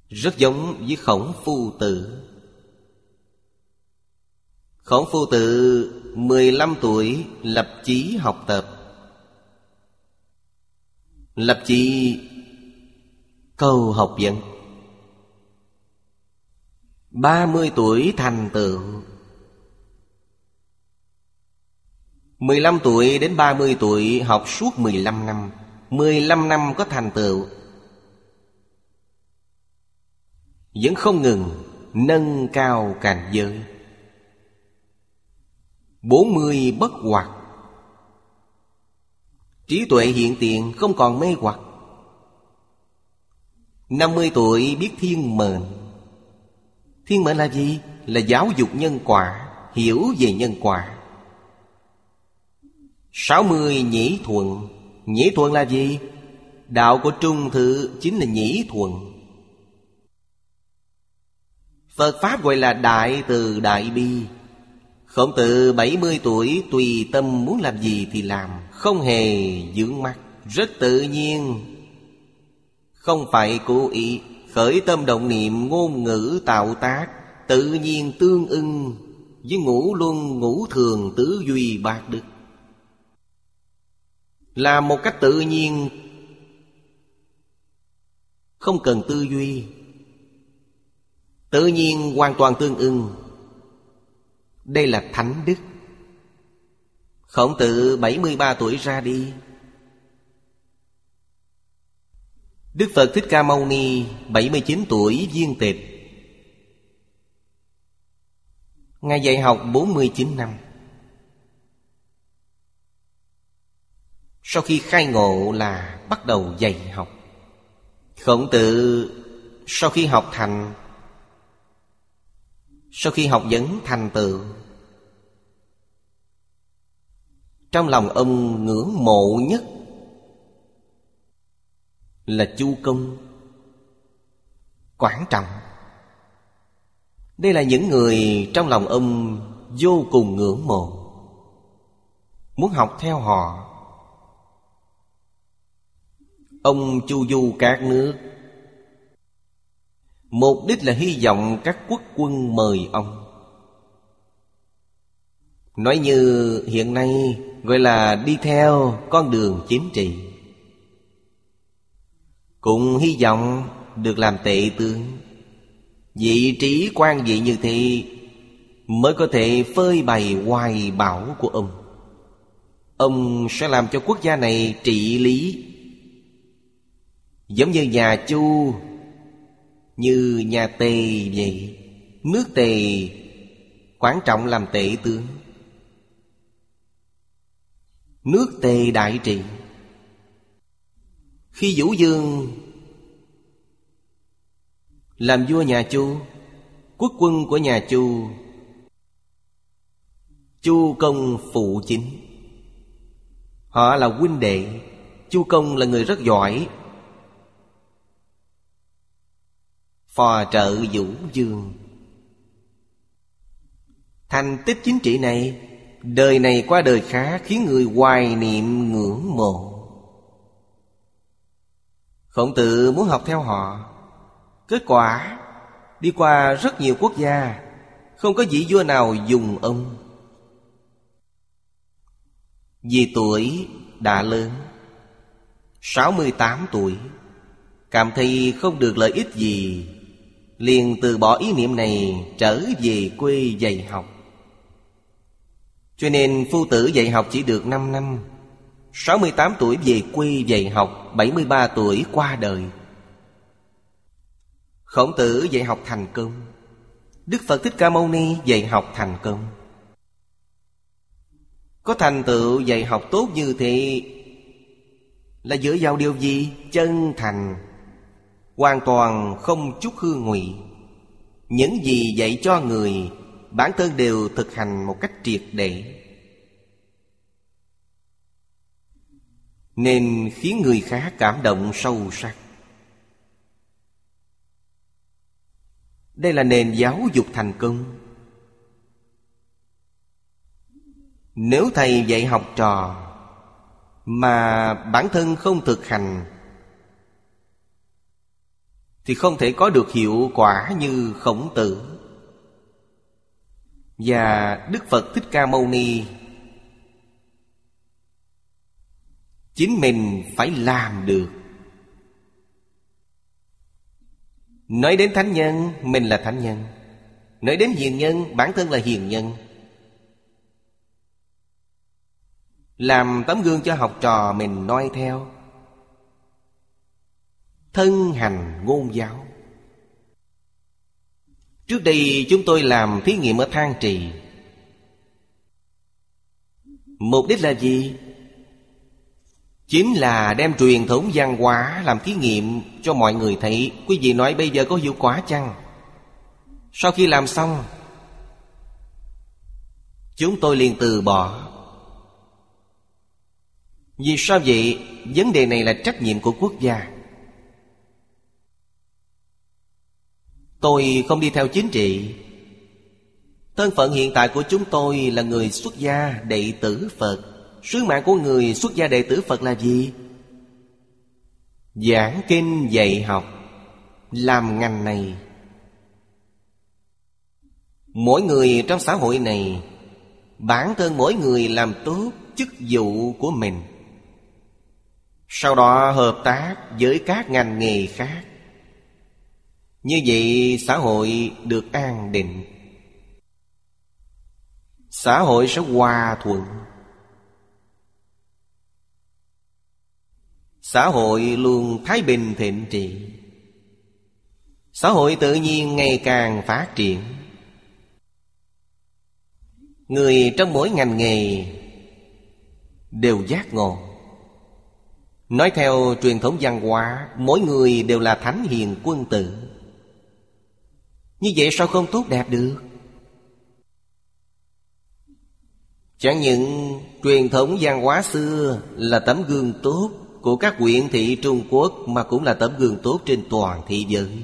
Rất giống với khổng phu tử. Khổng phu tự 15 tuổi, lập chí học tập. Lập chí, câu học dẫn ba mươi tuổi thành tựu. mười lăm tuổi đến ba mươi tuổi học suốt mười lăm năm. mười lăm năm có thành tựu. Vẫn không ngừng nâng cao cảnh giới bốn mươi bất hoạt. Trí tuệ hiện tiền không còn mê hoặc. năm mươi tuổi biết thiên mệnh. Thiên mệnh là gì? Là giáo dục nhân quả, Hiểu về nhân quả. sáu mươi nhĩ thuận. Nhĩ thuận là gì? Đạo của Trung Thự chính là nhĩ thuận. Phật Pháp gọi là Đại Từ Đại Bi. Khổng tử 70 tuổi, Tùy tâm muốn làm gì thì làm, Không hề dưỡng mắt. Rất tự nhiên. Không phải cố ý, Khởi tâm động niệm, ngôn ngữ tạo tác, Tự nhiên tương ưng, Với ngũ luân, ngũ thường, tứ duy bạc đức. Là một cách tự nhiên. Không cần tư duy. Tự nhiên hoàn toàn tương ưng. Đây là thánh đức. Khổng tử 73 tuổi ra đi. Đức Phật Thích Ca Mâu Ni 79 tuổi, viên tịch. Ngài dạy học 49 năm. Sau khi khai ngộ là bắt đầu dạy học. Khổng tử sau khi học thành sau khi học vấn thành tựu. Trong lòng ông ngưỡng mộ nhất Là Chu Công, Quảng trọng. Đây là những người trong lòng ông vô cùng ngưỡng mộ. Muốn học theo họ, Ông chu du các nước Mục đích là hy vọng các quốc quân mời ông. Nói như hiện nay, gọi là đi theo con đường chính trị. Cũng hy vọng được làm tệ tướng. Vị trí quan vị như thế Mới có thể phơi bày hoài bảo của ông. Ông sẽ làm cho quốc gia này trị lý. Giống như nhà Chu như nhà Tề vậy. Nước Tề Quan trọng làm tệ tướng. Nước Tề đại trị. Khi Vũ Dương Làm vua nhà Chu, Quốc quân của nhà Chu Chu công phụ chính. Họ là huynh đệ. Chu công là người rất giỏi. Phò trợ vũ dương. Thành tích chính trị này, đời này qua đời khác khiến người hoài niệm ngưỡng mộ. Khổng tử muốn học theo họ. Kết quả, đi qua rất nhiều quốc gia, không có vị vua nào dùng ông. Vì tuổi đã lớn 68 tuổi, Cảm thấy không được lợi ích gì liền từ bỏ ý niệm này trở về quê dạy học. Cho nên phu tử dạy học chỉ được 5 năm. 68 tuổi về quê dạy học 73 tuổi qua đời. Khổng tử dạy học thành công. Đức Phật Thích Ca Mâu Ni dạy học thành công. Có thành tựu dạy học tốt như thế Là dựa vào điều gì? Chân thành? Hoàn toàn không chút hư ngụy. Những gì dạy cho người, bản thân đều thực hành một cách triệt để. Nên khiến người khác cảm động sâu sắc. Đây là nền giáo dục thành công. Nếu thầy dạy học trò mà bản thân không thực hành thì không thể có được hiệu quả như khổng tử. Và đức phật thích ca mâu ni, chính mình phải làm được. Nói đến thánh nhân, mình là thánh nhân. Nói đến hiền nhân, bản thân là hiền nhân. Làm tấm gương cho học trò mình noi theo. Thân hành ngôn giáo Trước đây chúng tôi làm thí nghiệm ở Thang Trì Mục đích là gì? Chính là đem truyền thống văn hóa làm thí nghiệm cho mọi người thấy Quý vị nói bây giờ có hiệu quả chăng? Sau khi làm xong, Chúng tôi liền từ bỏ Vì sao vậy? Vấn đề này là trách nhiệm của quốc gia Tôi không đi theo chính trị. Thân phận hiện tại của chúng tôi là người xuất gia đệ tử Phật. Sứ mạng của người xuất gia đệ tử Phật là gì? Giảng kinh dạy học. Làm ngành này. Mỗi người trong xã hội này, Bản thân mỗi người làm tốt chức vụ của mình. Sau đó hợp tác với các ngành nghề khác. Như vậy xã hội được an định. Xã hội sẽ hòa thuận. Xã hội luôn thái bình thịnh trị. Xã hội tự nhiên ngày càng phát triển. Người trong mỗi ngành nghề Đều giác ngộ. Nói theo truyền thống văn hóa, Mỗi người đều là thánh hiền quân tử. Như vậy sao không tốt đẹp được? Chẳng những truyền thống văn hóa xưa Là tấm gương tốt Của các huyện thị Trung Quốc Mà cũng là tấm gương tốt trên toàn thế giới.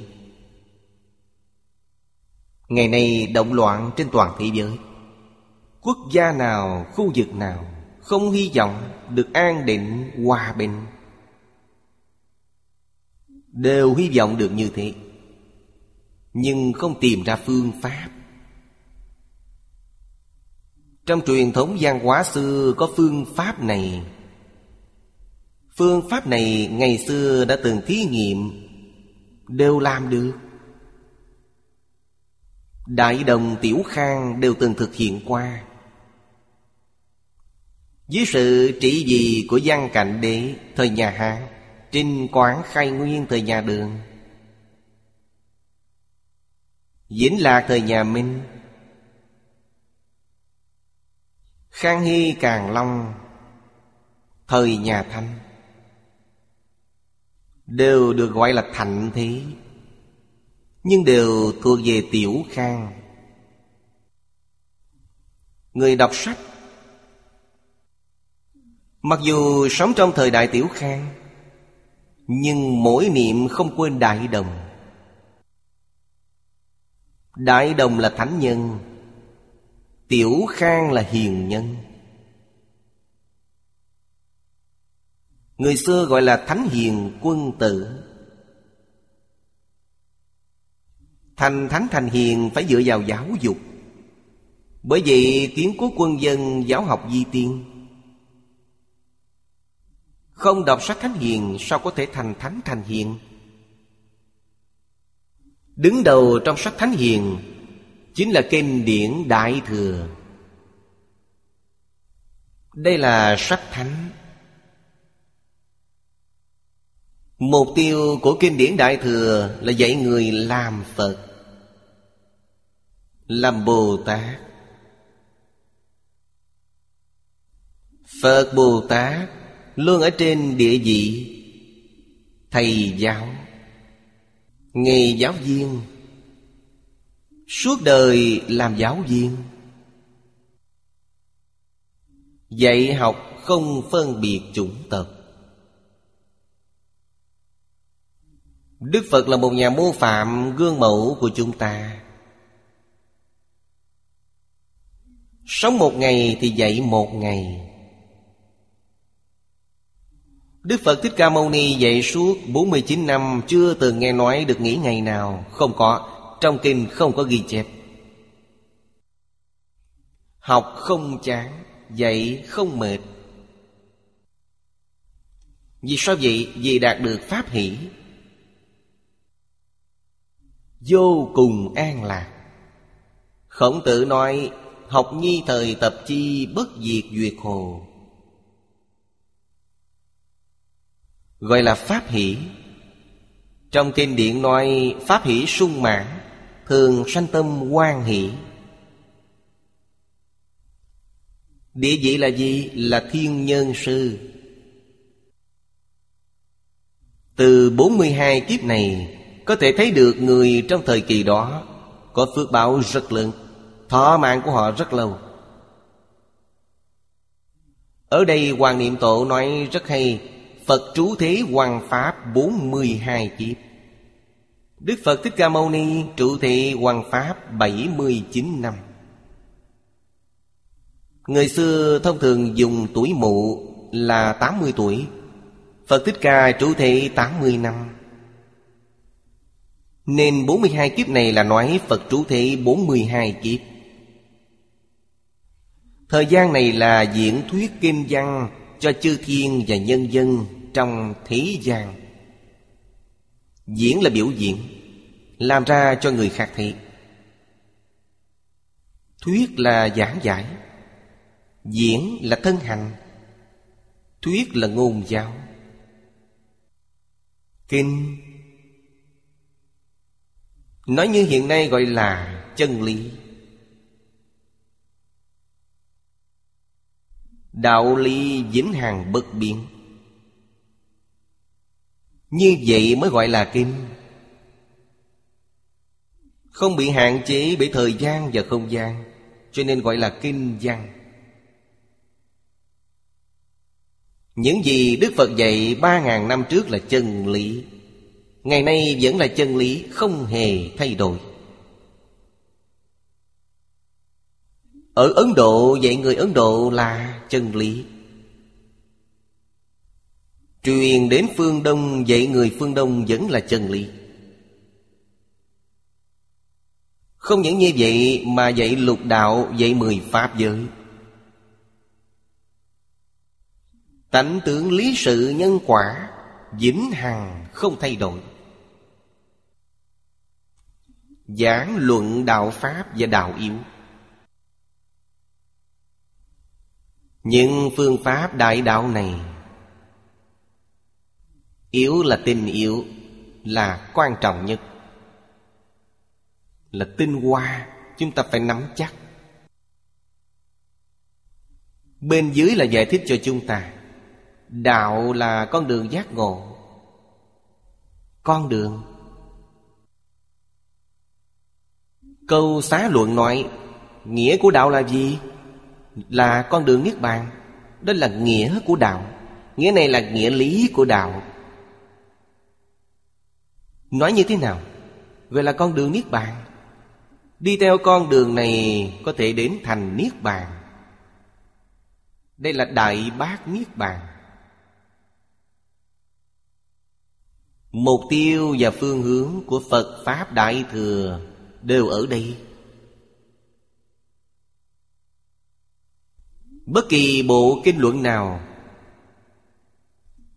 Ngày nay động loạn trên toàn thế giới. Quốc gia nào, khu vực nào Không hy vọng được an định, hòa bình Đều hy vọng được như thế. Nhưng không tìm ra phương pháp. Trong truyền thống văn hóa xưa có phương pháp này. Phương pháp này ngày xưa đã từng thí nghiệm, Đều làm được. Đại đồng Tiểu Khang đều từng thực hiện qua. Dưới sự trị vì của văn cảnh đế, Thời nhà Hán, Trinh Quán Khai Nguyên thời nhà Đường Vĩnh Lạc thời nhà Minh. Khang Hy Càng Long, Thời nhà Thanh. Đều được gọi là thạnh thế, Nhưng đều thuộc về Tiểu Khang. Người đọc sách, Mặc dù sống trong thời đại Tiểu Khang, nhưng mỗi niệm không quên Đại Đồng. Đại Đồng là thánh nhân, Tiểu Khang là hiền nhân. Người xưa gọi là thánh hiền quân tử. Thành thánh thành hiền phải dựa vào giáo dục. Bởi vậy kiến quốc quân dân giáo học di tiên. Không đọc sách thánh hiền Sao có thể thành thánh thành hiền? Đứng đầu trong sách thánh hiền, Chính là kinh điển Đại Thừa. Đây là sách thánh. Mục tiêu của kinh điển Đại Thừa Là dạy người làm Phật, Làm Bồ Tát. Phật Bồ Tát Luôn ở trên địa vị Thầy giáo. Nghề giáo viên. Suốt đời làm giáo viên. Dạy học không phân biệt chủng tộc. Đức Phật là một nhà mô phạm gương mẫu của chúng ta. Sống một ngày thì dạy một ngày. Đức Phật Thích Ca Mâu Ni dạy suốt 49 năm Chưa từng nghe nói được nghỉ ngày nào, Không có, Trong kinh không có ghi chép. Học không chán, Dạy không mệt. Vì sao vậy? Vì đạt được Pháp hỷ. Vô cùng an lạc. Khổng tử nói, Học nhi thời tập chi bất diệt duyệt hồ. Gọi là Pháp hỷ. Trong kinh điển nói, Pháp hỷ sung mãn, Thường sanh tâm quan hỷ. Địa vị là gì? Là thiên nhân sư. Từ 42 kiếp này, Có thể thấy được người trong thời kỳ đó Có phước báo rất lớn, Thọ mạng của họ rất lâu. Ở đây Hoàng Niệm Tổ nói rất hay Phật trú thế hoàng Pháp 42 kiếp. Đức Phật Thích Ca Mâu Ni trụ thị hoàng Pháp 79 năm. Người xưa thông thường dùng tuổi mụ là 80 tuổi. Phật Thích Ca trụ thị 80 năm. Nên 42 kiếp này là nói Phật trụ thị 42 kiếp. Thời gian này là diễn thuyết kim văn cho chư thiên và nhân dân trong thế gian. Diễn là biểu diễn, Làm ra cho người khác thấy. Thuyết là giảng giải, Diễn là thân hành, Thuyết là ngôn giáo. Kinh Nói như hiện nay gọi là chân lý. Đạo lý vĩnh hằng bất biến. Như vậy mới gọi là kinh. Không bị hạn chế bởi thời gian và không gian, Cho nên gọi là kinh văn. Những gì Đức Phật dạy ba ngàn năm trước là chân lý. Ngày nay vẫn là chân lý, Không hề thay đổi. Ở Ấn Độ, dạy người Ấn Độ là chân lý. Truyền đến phương Đông, dạy người phương Đông vẫn là chân lý. Không những như vậy mà dạy lục đạo, dạy mười pháp giới. Tánh tướng lý sự nhân quả, Vĩnh hằng không thay đổi. Giảng luận đạo Pháp và đạo yếu. Những phương pháp đại đạo này Yếu là tình yếu, Là quan trọng nhất. Là tinh hoa, Chúng ta phải nắm chắc. Bên dưới là giải thích cho chúng ta, Đạo là con đường giác ngộ. Con đường. Câu xá luận nói, Nghĩa của đạo là gì? Là con đường Niết Bàn. Đó là nghĩa của đạo. Nghĩa này là nghĩa lý của đạo. Nói như thế nào? Vậy là con đường Niết Bàn. Đi theo con đường này Có thể đến thành Niết Bàn. Đây là Đại Bác Niết Bàn. Mục tiêu và phương hướng của Phật Pháp Đại Thừa Đều ở đây. Bất kỳ bộ kinh luận nào,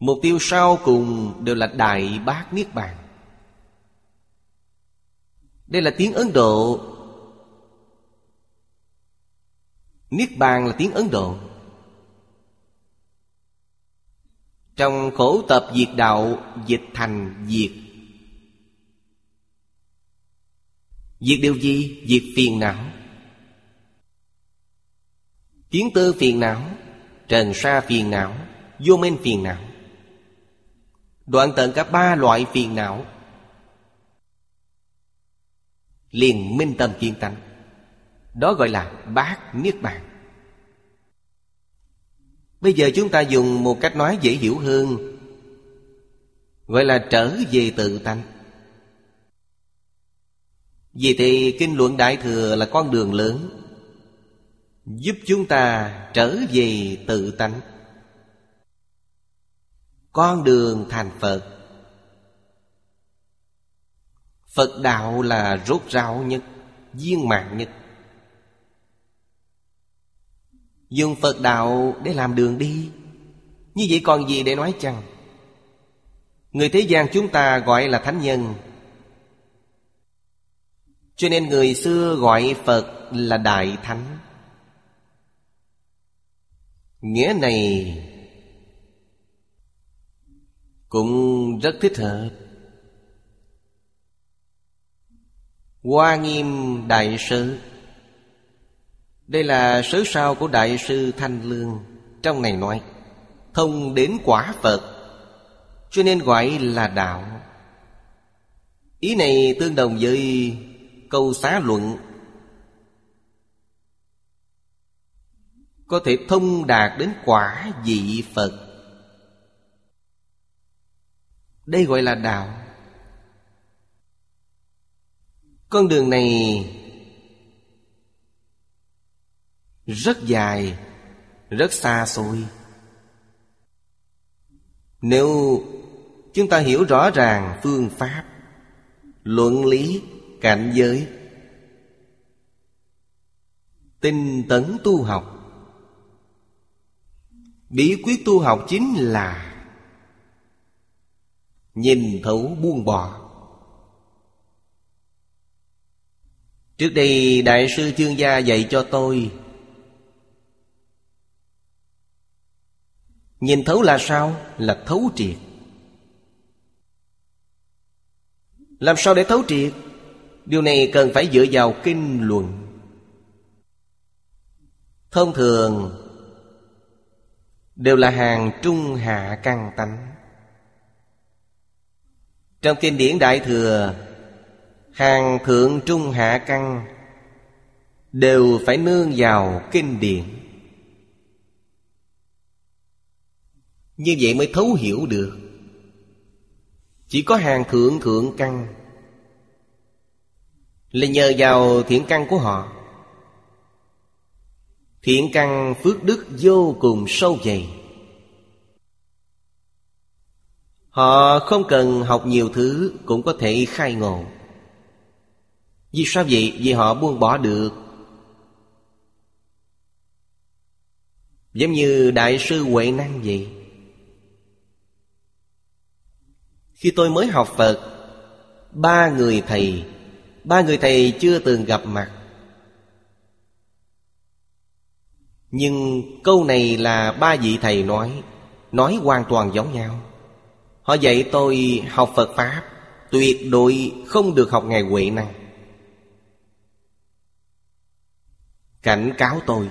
Mục tiêu sau cùng đều là Đại Bác Niết Bàn. Đây là tiếng Ấn Độ. Niết Bàn là tiếng Ấn Độ. Trong khổ tập diệt đạo, Dịch thành diệt. Diệt điều gì? Diệt phiền não. Kiến tư phiền não, Trần sa phiền não, Vô minh phiền não. Đoạn tận cả ba loại phiền não Liền minh tâm kiên tánh. Đó gọi là bát niết bàn. Bây giờ chúng ta dùng một cách nói dễ hiểu hơn, Gọi là trở về tự tánh. Vì thì kinh luận Đại Thừa là con đường lớn Giúp chúng ta trở về tự tánh. Con đường thành Phật. Phật đạo là rốt ráo nhất, Viên mạng nhất. Dùng Phật đạo để làm đường đi. Như vậy còn gì để nói chăng? Người thế gian chúng ta gọi là thánh nhân. Cho nên người xưa gọi Phật là Đại Thánh. Nghĩa này Cũng rất thích hợp. Hoa Nghiêm Đại Sư. Đây là sớ sao của Đại sư Thanh Lương. Trong này nói Thông đến quả Phật, Cho nên gọi là đạo. Ý này tương đồng với câu xá luận Có thể thông đạt đến quả vị Phật. Đây gọi là đạo. Con đường này Rất dài Rất xa xôi. Nếu chúng ta hiểu rõ ràng phương pháp Luận lý, cảnh giới Tinh tấn tu học Bí quyết tu học chính là Nhìn thấu buông bỏ Trước đây Đại sư Chương Gia dạy cho tôi, Nhìn thấu là sao? Là thấu triệt Làm sao để thấu triệt? Điều này cần phải dựa vào kinh luận Thông thường Đều là hàng trung hạ căn tánh. Trong kinh điển Đại Thừa, Hàng thượng trung hạ căn Đều phải nương vào kinh điển. Như vậy mới thấu hiểu được. Chỉ có hàng thượng thượng căn Là nhờ vào thiện căn của họ. Thiện căn phước đức vô cùng sâu dày. Họ không cần học nhiều thứ Cũng có thể khai ngộ. Vì sao vậy? Vì họ buông bỏ được. Giống như Đại sư Huệ Năng vậy. Khi tôi mới học Phật, Ba người thầy, Ba người thầy chưa từng gặp mặt. Nhưng câu này là ba vị thầy nói Nói hoàn toàn giống nhau. Họ dạy tôi học Phật Pháp, Tuyệt đối không được học Ngài Huệ Năng. Cảnh cáo tôi,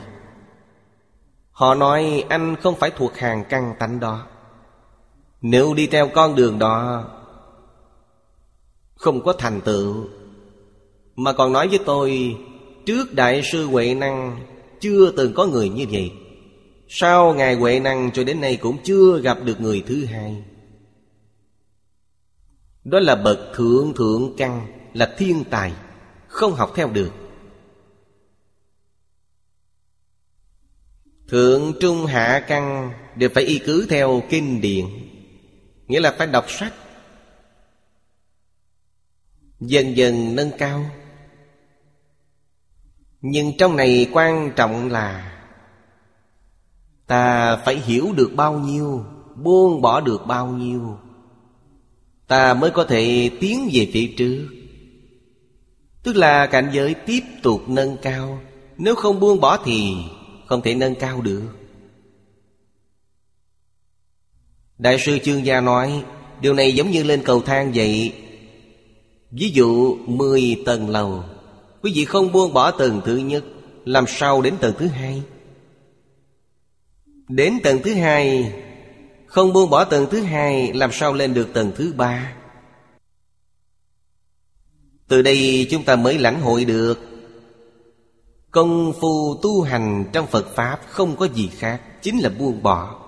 Họ nói anh không phải thuộc hàng căn tánh đó. Nếu đi theo con đường đó, Không có thành tựu. Mà còn nói với tôi, Trước Đại sư Huệ Năng chưa từng có người như vậy. Sau Ngài Huệ Năng cho đến nay cũng chưa gặp được người thứ hai. Đó là bậc thượng thượng căn, Là thiên tài, Không học theo được. Thượng trung hạ căn Đều phải y cứ theo kinh điển, Nghĩa là phải đọc sách. Dần dần nâng cao nhưng trong này quan trọng là Ta phải hiểu được bao nhiêu, Buông bỏ được bao nhiêu. Ta mới có thể tiến về phía trước. Tức là cảnh giới tiếp tục nâng cao. Nếu không buông bỏ thì không thể nâng cao được. Đại sư Chương Gia nói, Điều này giống như lên cầu thang vậy. Ví dụ 10 tầng lầu Quý vị không buông bỏ tầng thứ nhất, Làm sao đến tầng thứ hai? Đến tầng thứ hai, Không buông bỏ tầng thứ hai, Làm sao lên được tầng thứ ba? Từ đây chúng ta mới lãnh hội được. Công phu tu hành trong Phật Pháp Không có gì khác, Chính là buông bỏ.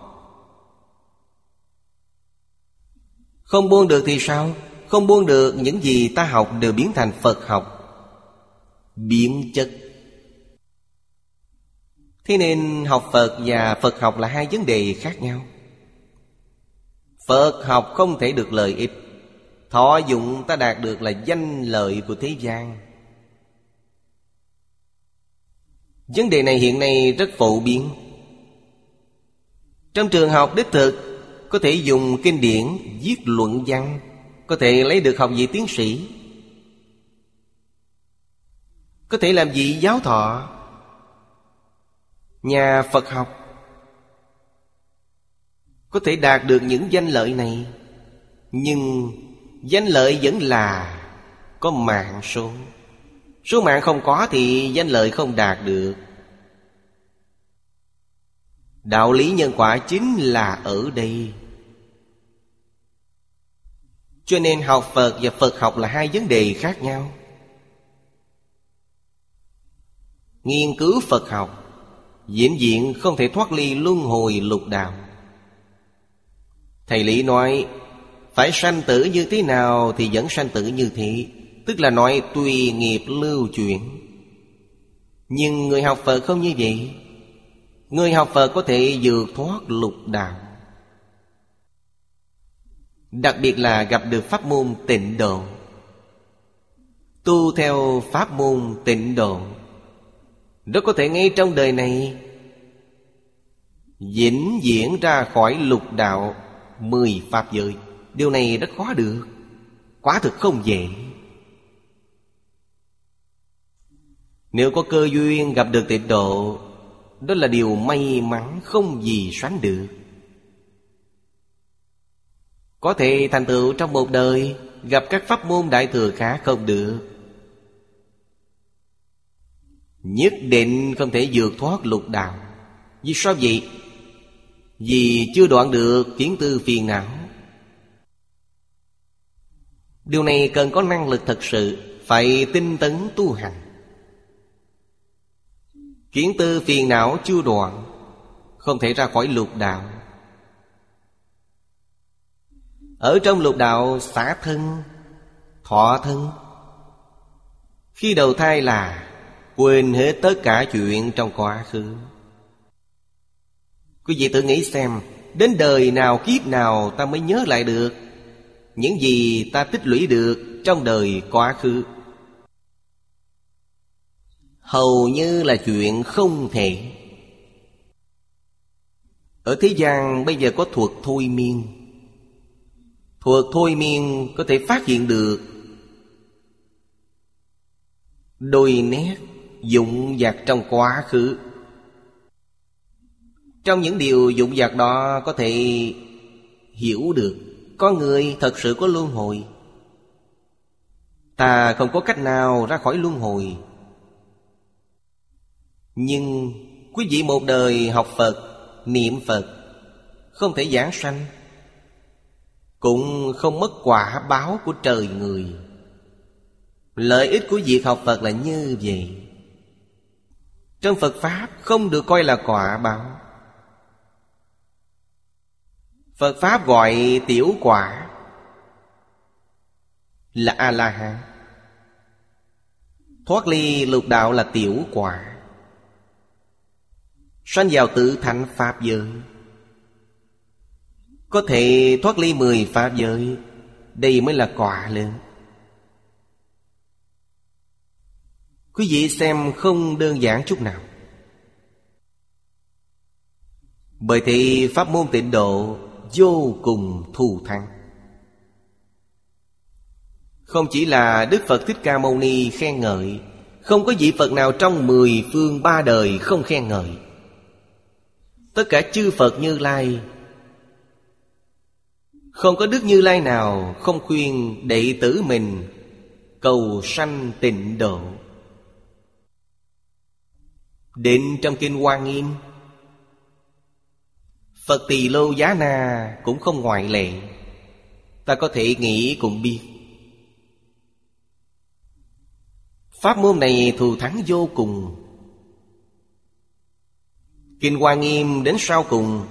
Không buông được thì sao? Không buông được, những gì ta học đều biến thành Phật học biến chất. Thế nên học phật và phật học là hai vấn đề khác nhau. Phật học không thể được lợi ích. Thọ dụng ta đạt được là danh lợi của thế gian. Vấn đề này hiện nay rất phổ biến. Trong trường học đích thực, có thể dùng kinh điển viết luận văn, có thể lấy được học vị tiến sĩ có thể làm gì giáo thọ? Nhà Phật học Có thể đạt được những danh lợi này, Nhưng danh lợi vẫn là Có mạng số. Số mạng không có thì danh lợi không đạt được. Đạo lý nhân quả chính là ở đây. Cho nên học Phật và Phật học là hai vấn đề khác nhau. Nghiên cứu Phật học, Diễn diện không thể thoát ly luân hồi lục đạo. Thầy Lý nói, Phải sanh tử như thế nào thì vẫn sanh tử như thế, Tức là nói tùy nghiệp lưu chuyển. Nhưng người học Phật không như vậy. Người học Phật có thể vượt thoát lục đạo. Đặc biệt là gặp được pháp môn tịnh độ. Tu theo pháp môn tịnh độ rất có thể ngay trong đời này Vĩnh diễn ra khỏi lục đạo Mười pháp giới. Điều này rất khó được, quá thực không dễ. Nếu có cơ duyên gặp được tịnh độ, Đó là điều may mắn không gì sánh được. Có thể thành tựu trong một đời, Gặp các pháp môn đại thừa khá không được. Nhất định không thể vượt thoát lục đạo. Vì sao vậy? Vì chưa đoạn được kiến tư phiền não. Điều này cần có năng lực thật sự, Phải tinh tấn tu hành. Kiến tư phiền não chưa đoạn, Không thể ra khỏi lục đạo. Ở trong lục đạo, xả thân, Thọ thân. Khi đầu thai là Quên hết tất cả chuyện trong quá khứ. Quý vị tự nghĩ xem, Đến đời nào, kiếp nào ta mới nhớ lại được Những gì ta tích lũy được trong đời quá khứ? Hầu như là chuyện không thể. Ở thế gian bây giờ có thuật thôi miên. Thuật thôi miên có thể phát hiện được Đôi nét dụng dạc trong quá khứ. Trong những điều dụng dạc đó có thể hiểu được Có người thật sự có luân hồi. Ta không có cách nào ra khỏi luân hồi. Nhưng quý vị một đời học Phật, niệm Phật Không thể giảng sanh Cũng không mất quả báo của trời người. Lợi ích của việc học Phật là như vậy. Trong Phật Pháp không được coi là quả báo. Phật Pháp gọi tiểu quả Là A-la-hán. Thoát ly lục đạo là tiểu quả. Sanh vào tự thành Pháp giới. Có thể thoát ly mười Pháp giới, Đây mới là quả lớn. Quý vị xem không đơn giản chút nào. Bởi thì pháp môn tịnh độ vô cùng thù thắng. Không chỉ là Đức Phật Thích Ca Mâu Ni khen ngợi, Không có vị Phật nào trong mười phương ba đời không khen ngợi. Tất cả chư Phật Như Lai, Không có Đức Như Lai nào không khuyên đệ tử mình Cầu sanh tịnh độ. Định trong Kinh Hoa Nghiêm. Phật Tỳ Lô Giá Na cũng không ngoại lệ. Ta có thể nghĩ cũng biết. Pháp môn này thù thắng vô cùng. Kinh Hoa Nghiêm đến sau cùng.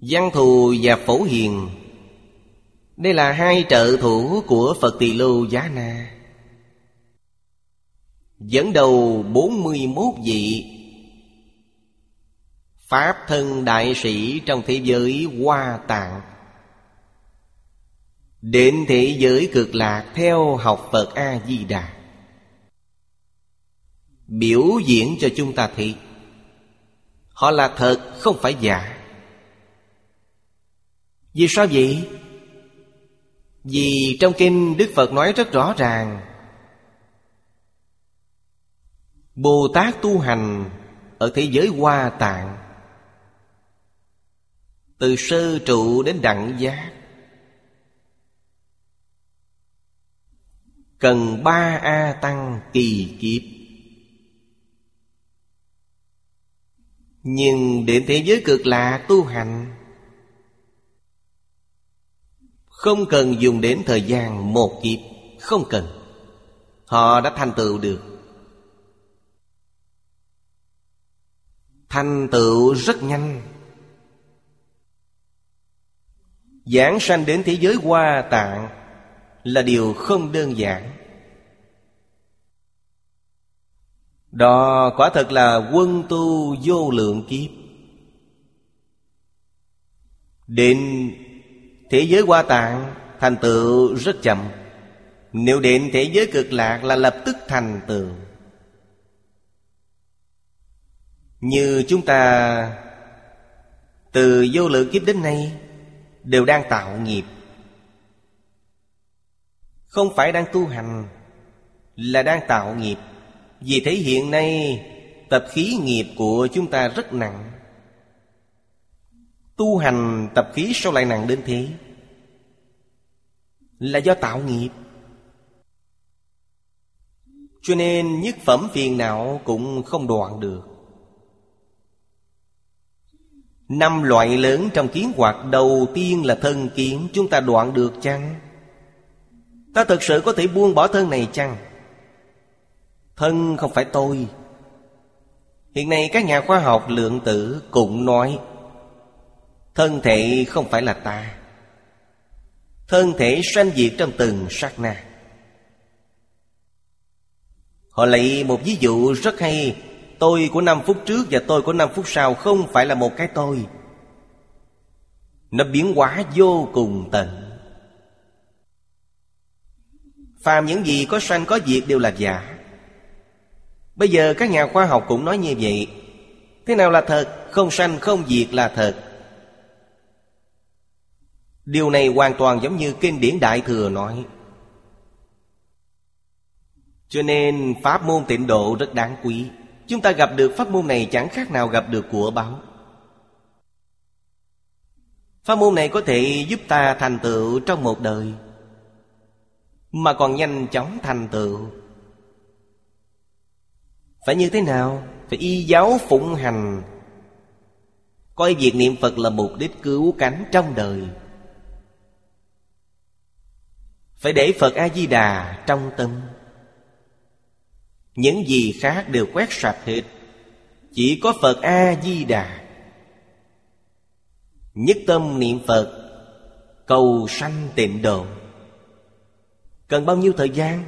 Văn Thù và Phổ Hiền. Đây là hai trợ thủ của Phật Tỳ Lô Giá Na. Dẫn đầu 41 vị. Pháp thân đại sĩ trong thế giới hoa tạng. Đến thế giới cực lạc theo học Phật A-di-đà. Biểu diễn cho chúng ta thị Họ là thật, không phải giả. Vì sao vậy? Vì trong kinh Đức Phật nói rất rõ ràng Bồ Tát tu hành Ở thế giới hoa tạng. Từ sơ trụ đến đẳng giác. Cần ba A tăng kỳ kiếp. Nhưng đến thế giới cực lạ tu hành, Không cần dùng đến thời gian một kiếp, Không cần. Họ đã thành tựu được. Thành tựu rất nhanh. Giảng sanh đến thế giới hoa tạng Là điều không đơn giản. Đó quả thật là quân tu vô lượng kiếp. Đến thế giới hoa tạng, Thành tựu rất chậm. Nếu đến thế giới cực lạc là lập tức thành tựu. Như chúng ta Từ vô lượng kiếp đến nay Đều đang tạo nghiệp. Không phải đang tu hành Là đang tạo nghiệp. Vì thế hiện nay Tập khí nghiệp của chúng ta rất nặng. Tu hành tập khí sao lại nặng đến thế? Là do tạo nghiệp. Cho nên nhất phẩm phiền não cũng không đoạn được. Năm loại lớn trong kiến hoạt đầu tiên là thân kiến Chúng ta đoạn được chăng? Ta thực sự có thể buông bỏ thân này chăng? Thân không phải tôi Hiện nay các nhà khoa học lượng tử cũng nói, Thân thể không phải là ta Thân thể sanh diệt trong từng sát na Họ lấy một ví dụ rất hay Tôi của năm phút trước và tôi của năm phút sau Không phải là một cái tôi. Nó biến hóa vô cùng tận. Phàm những gì có sanh có diệt đều là giả. Bây giờ các nhà khoa học cũng nói như vậy. Thế nào là thật? Không sanh, không diệt là thật. Điều này hoàn toàn giống như kinh điển Đại Thừa nói. Cho nên pháp môn tịnh độ rất đáng quý. Chúng ta gặp được pháp môn này chẳng khác nào gặp được của báo. Pháp môn này có thể giúp ta thành tựu trong một đời, Mà còn nhanh chóng thành tựu. Phải như thế nào? Phải y giáo phụng hành. Coi việc niệm Phật là mục đích cứu cánh trong đời. Phải để Phật A-di-đà trong tâm. Những gì khác đều quét sạch hết. Chỉ có Phật A-di-đà. Nhất tâm niệm Phật, Cầu sanh tịnh độ. Cần bao nhiêu thời gian?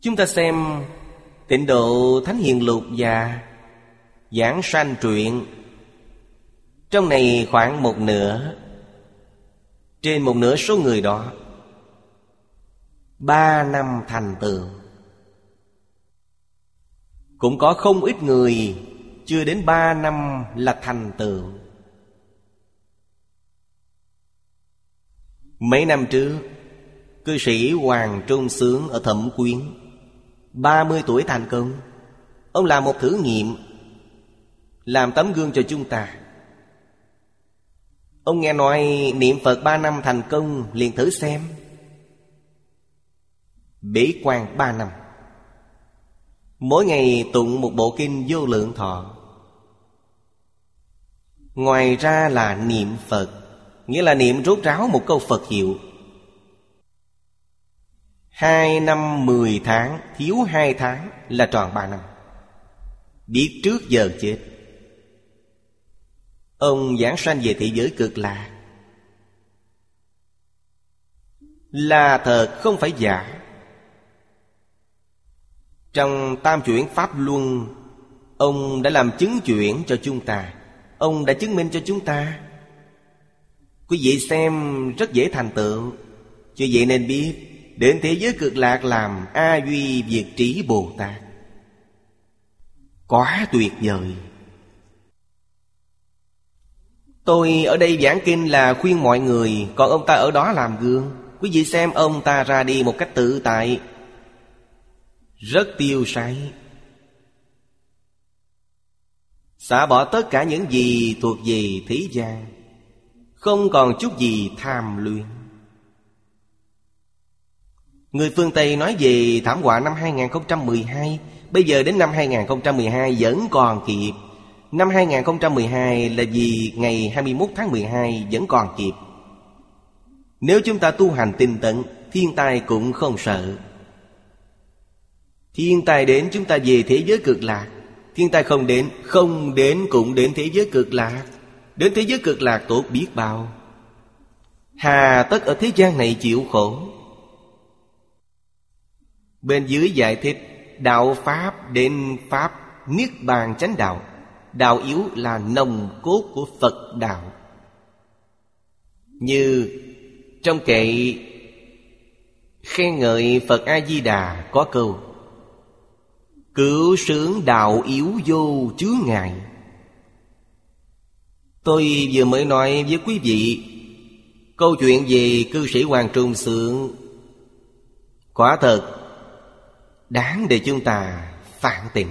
Chúng ta xem Tịnh độ Thánh Hiền Lục và Giảng sanh truyện. Trong này khoảng một nửa, trên một nửa số người đó, Ba năm thành tựu. Cũng có không ít người Chưa đến ba năm là thành tựu. Mấy năm trước, Cư sĩ Hoàng Trung Sướng ở Thẩm Quyến, ba mươi tuổi thành công. Ông làm một thử nghiệm, Làm tấm gương cho chúng ta. Ông nghe nói niệm Phật ba năm thành công, liền thử xem. Bế quan ba năm. Mỗi ngày tụng một bộ kinh vô lượng thọ. Ngoài ra là niệm Phật, Nghĩa là niệm rốt ráo một câu Phật hiệu. Hai năm mười tháng, Thiếu hai tháng là tròn ba năm. Biết trước giờ chết. Ông giảng sanh về thế giới cực lạc. Là thật không phải giả. Trong tam chuyển Pháp Luân, Ông đã làm chứng chuyển cho chúng ta. Ông đã chứng minh cho chúng ta. Quý vị xem, rất dễ thành tựu. Cho vậy nên biết, Đến thế giới cực lạc làm A Duy Việt Trí Bồ Tát. Quá tuyệt vời. Tôi ở đây giảng kinh là khuyên mọi người, Còn ông ta ở đó làm gương. Quý vị xem ông ta ra đi một cách tự tại. Rất tiêu sái. Xả bỏ tất cả những gì thuộc về thế gian, Không còn chút gì tham luyện Người phương Tây nói về thảm họa năm 2012 Bây giờ đến năm 2012 vẫn còn kịp. Năm 2012 là vì ngày 21 tháng 12 vẫn còn kịp. Nếu chúng ta tu hành tinh tấn, Thiên tai cũng không sợ. Thiên tai đến chúng ta về thế giới cực lạc. Thiên tai không đến Không đến cũng đến thế giới cực lạc. Đến thế giới cực lạc tốt biết bao. Hà tất ở thế gian này chịu khổ. Bên dưới giải thích, Đạo Pháp đến Pháp Niết bàn chánh đạo. Đạo yếu là nồng cốt của Phật đạo. Như trong kệ, Khen ngợi Phật A-di-đà có câu Cứu sướng đạo yếu vô chứa ngại. Tôi vừa mới nói với quý vị Câu chuyện về cư sĩ Hoàng Trung Sượng Quả thật, Đáng để chúng ta phản tỉnh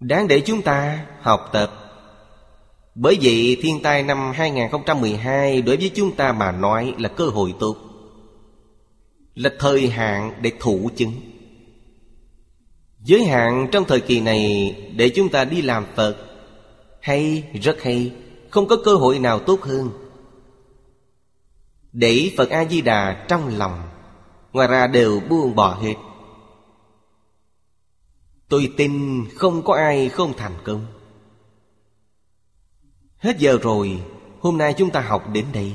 Đáng để chúng ta học tập. Bởi vậy thiên tai năm 2012 Đối với chúng ta mà nói là cơ hội tốt, Là thời hạn để thủ chứng. Giới hạn trong thời kỳ này Để chúng ta đi làm Phật Hay, rất hay Không có cơ hội nào tốt hơn. Để Phật A-di-đà trong lòng Ngoài ra đều buông bỏ hết. Tôi tin không có ai không thành công. Hết giờ rồi Hôm nay chúng ta học đến đây.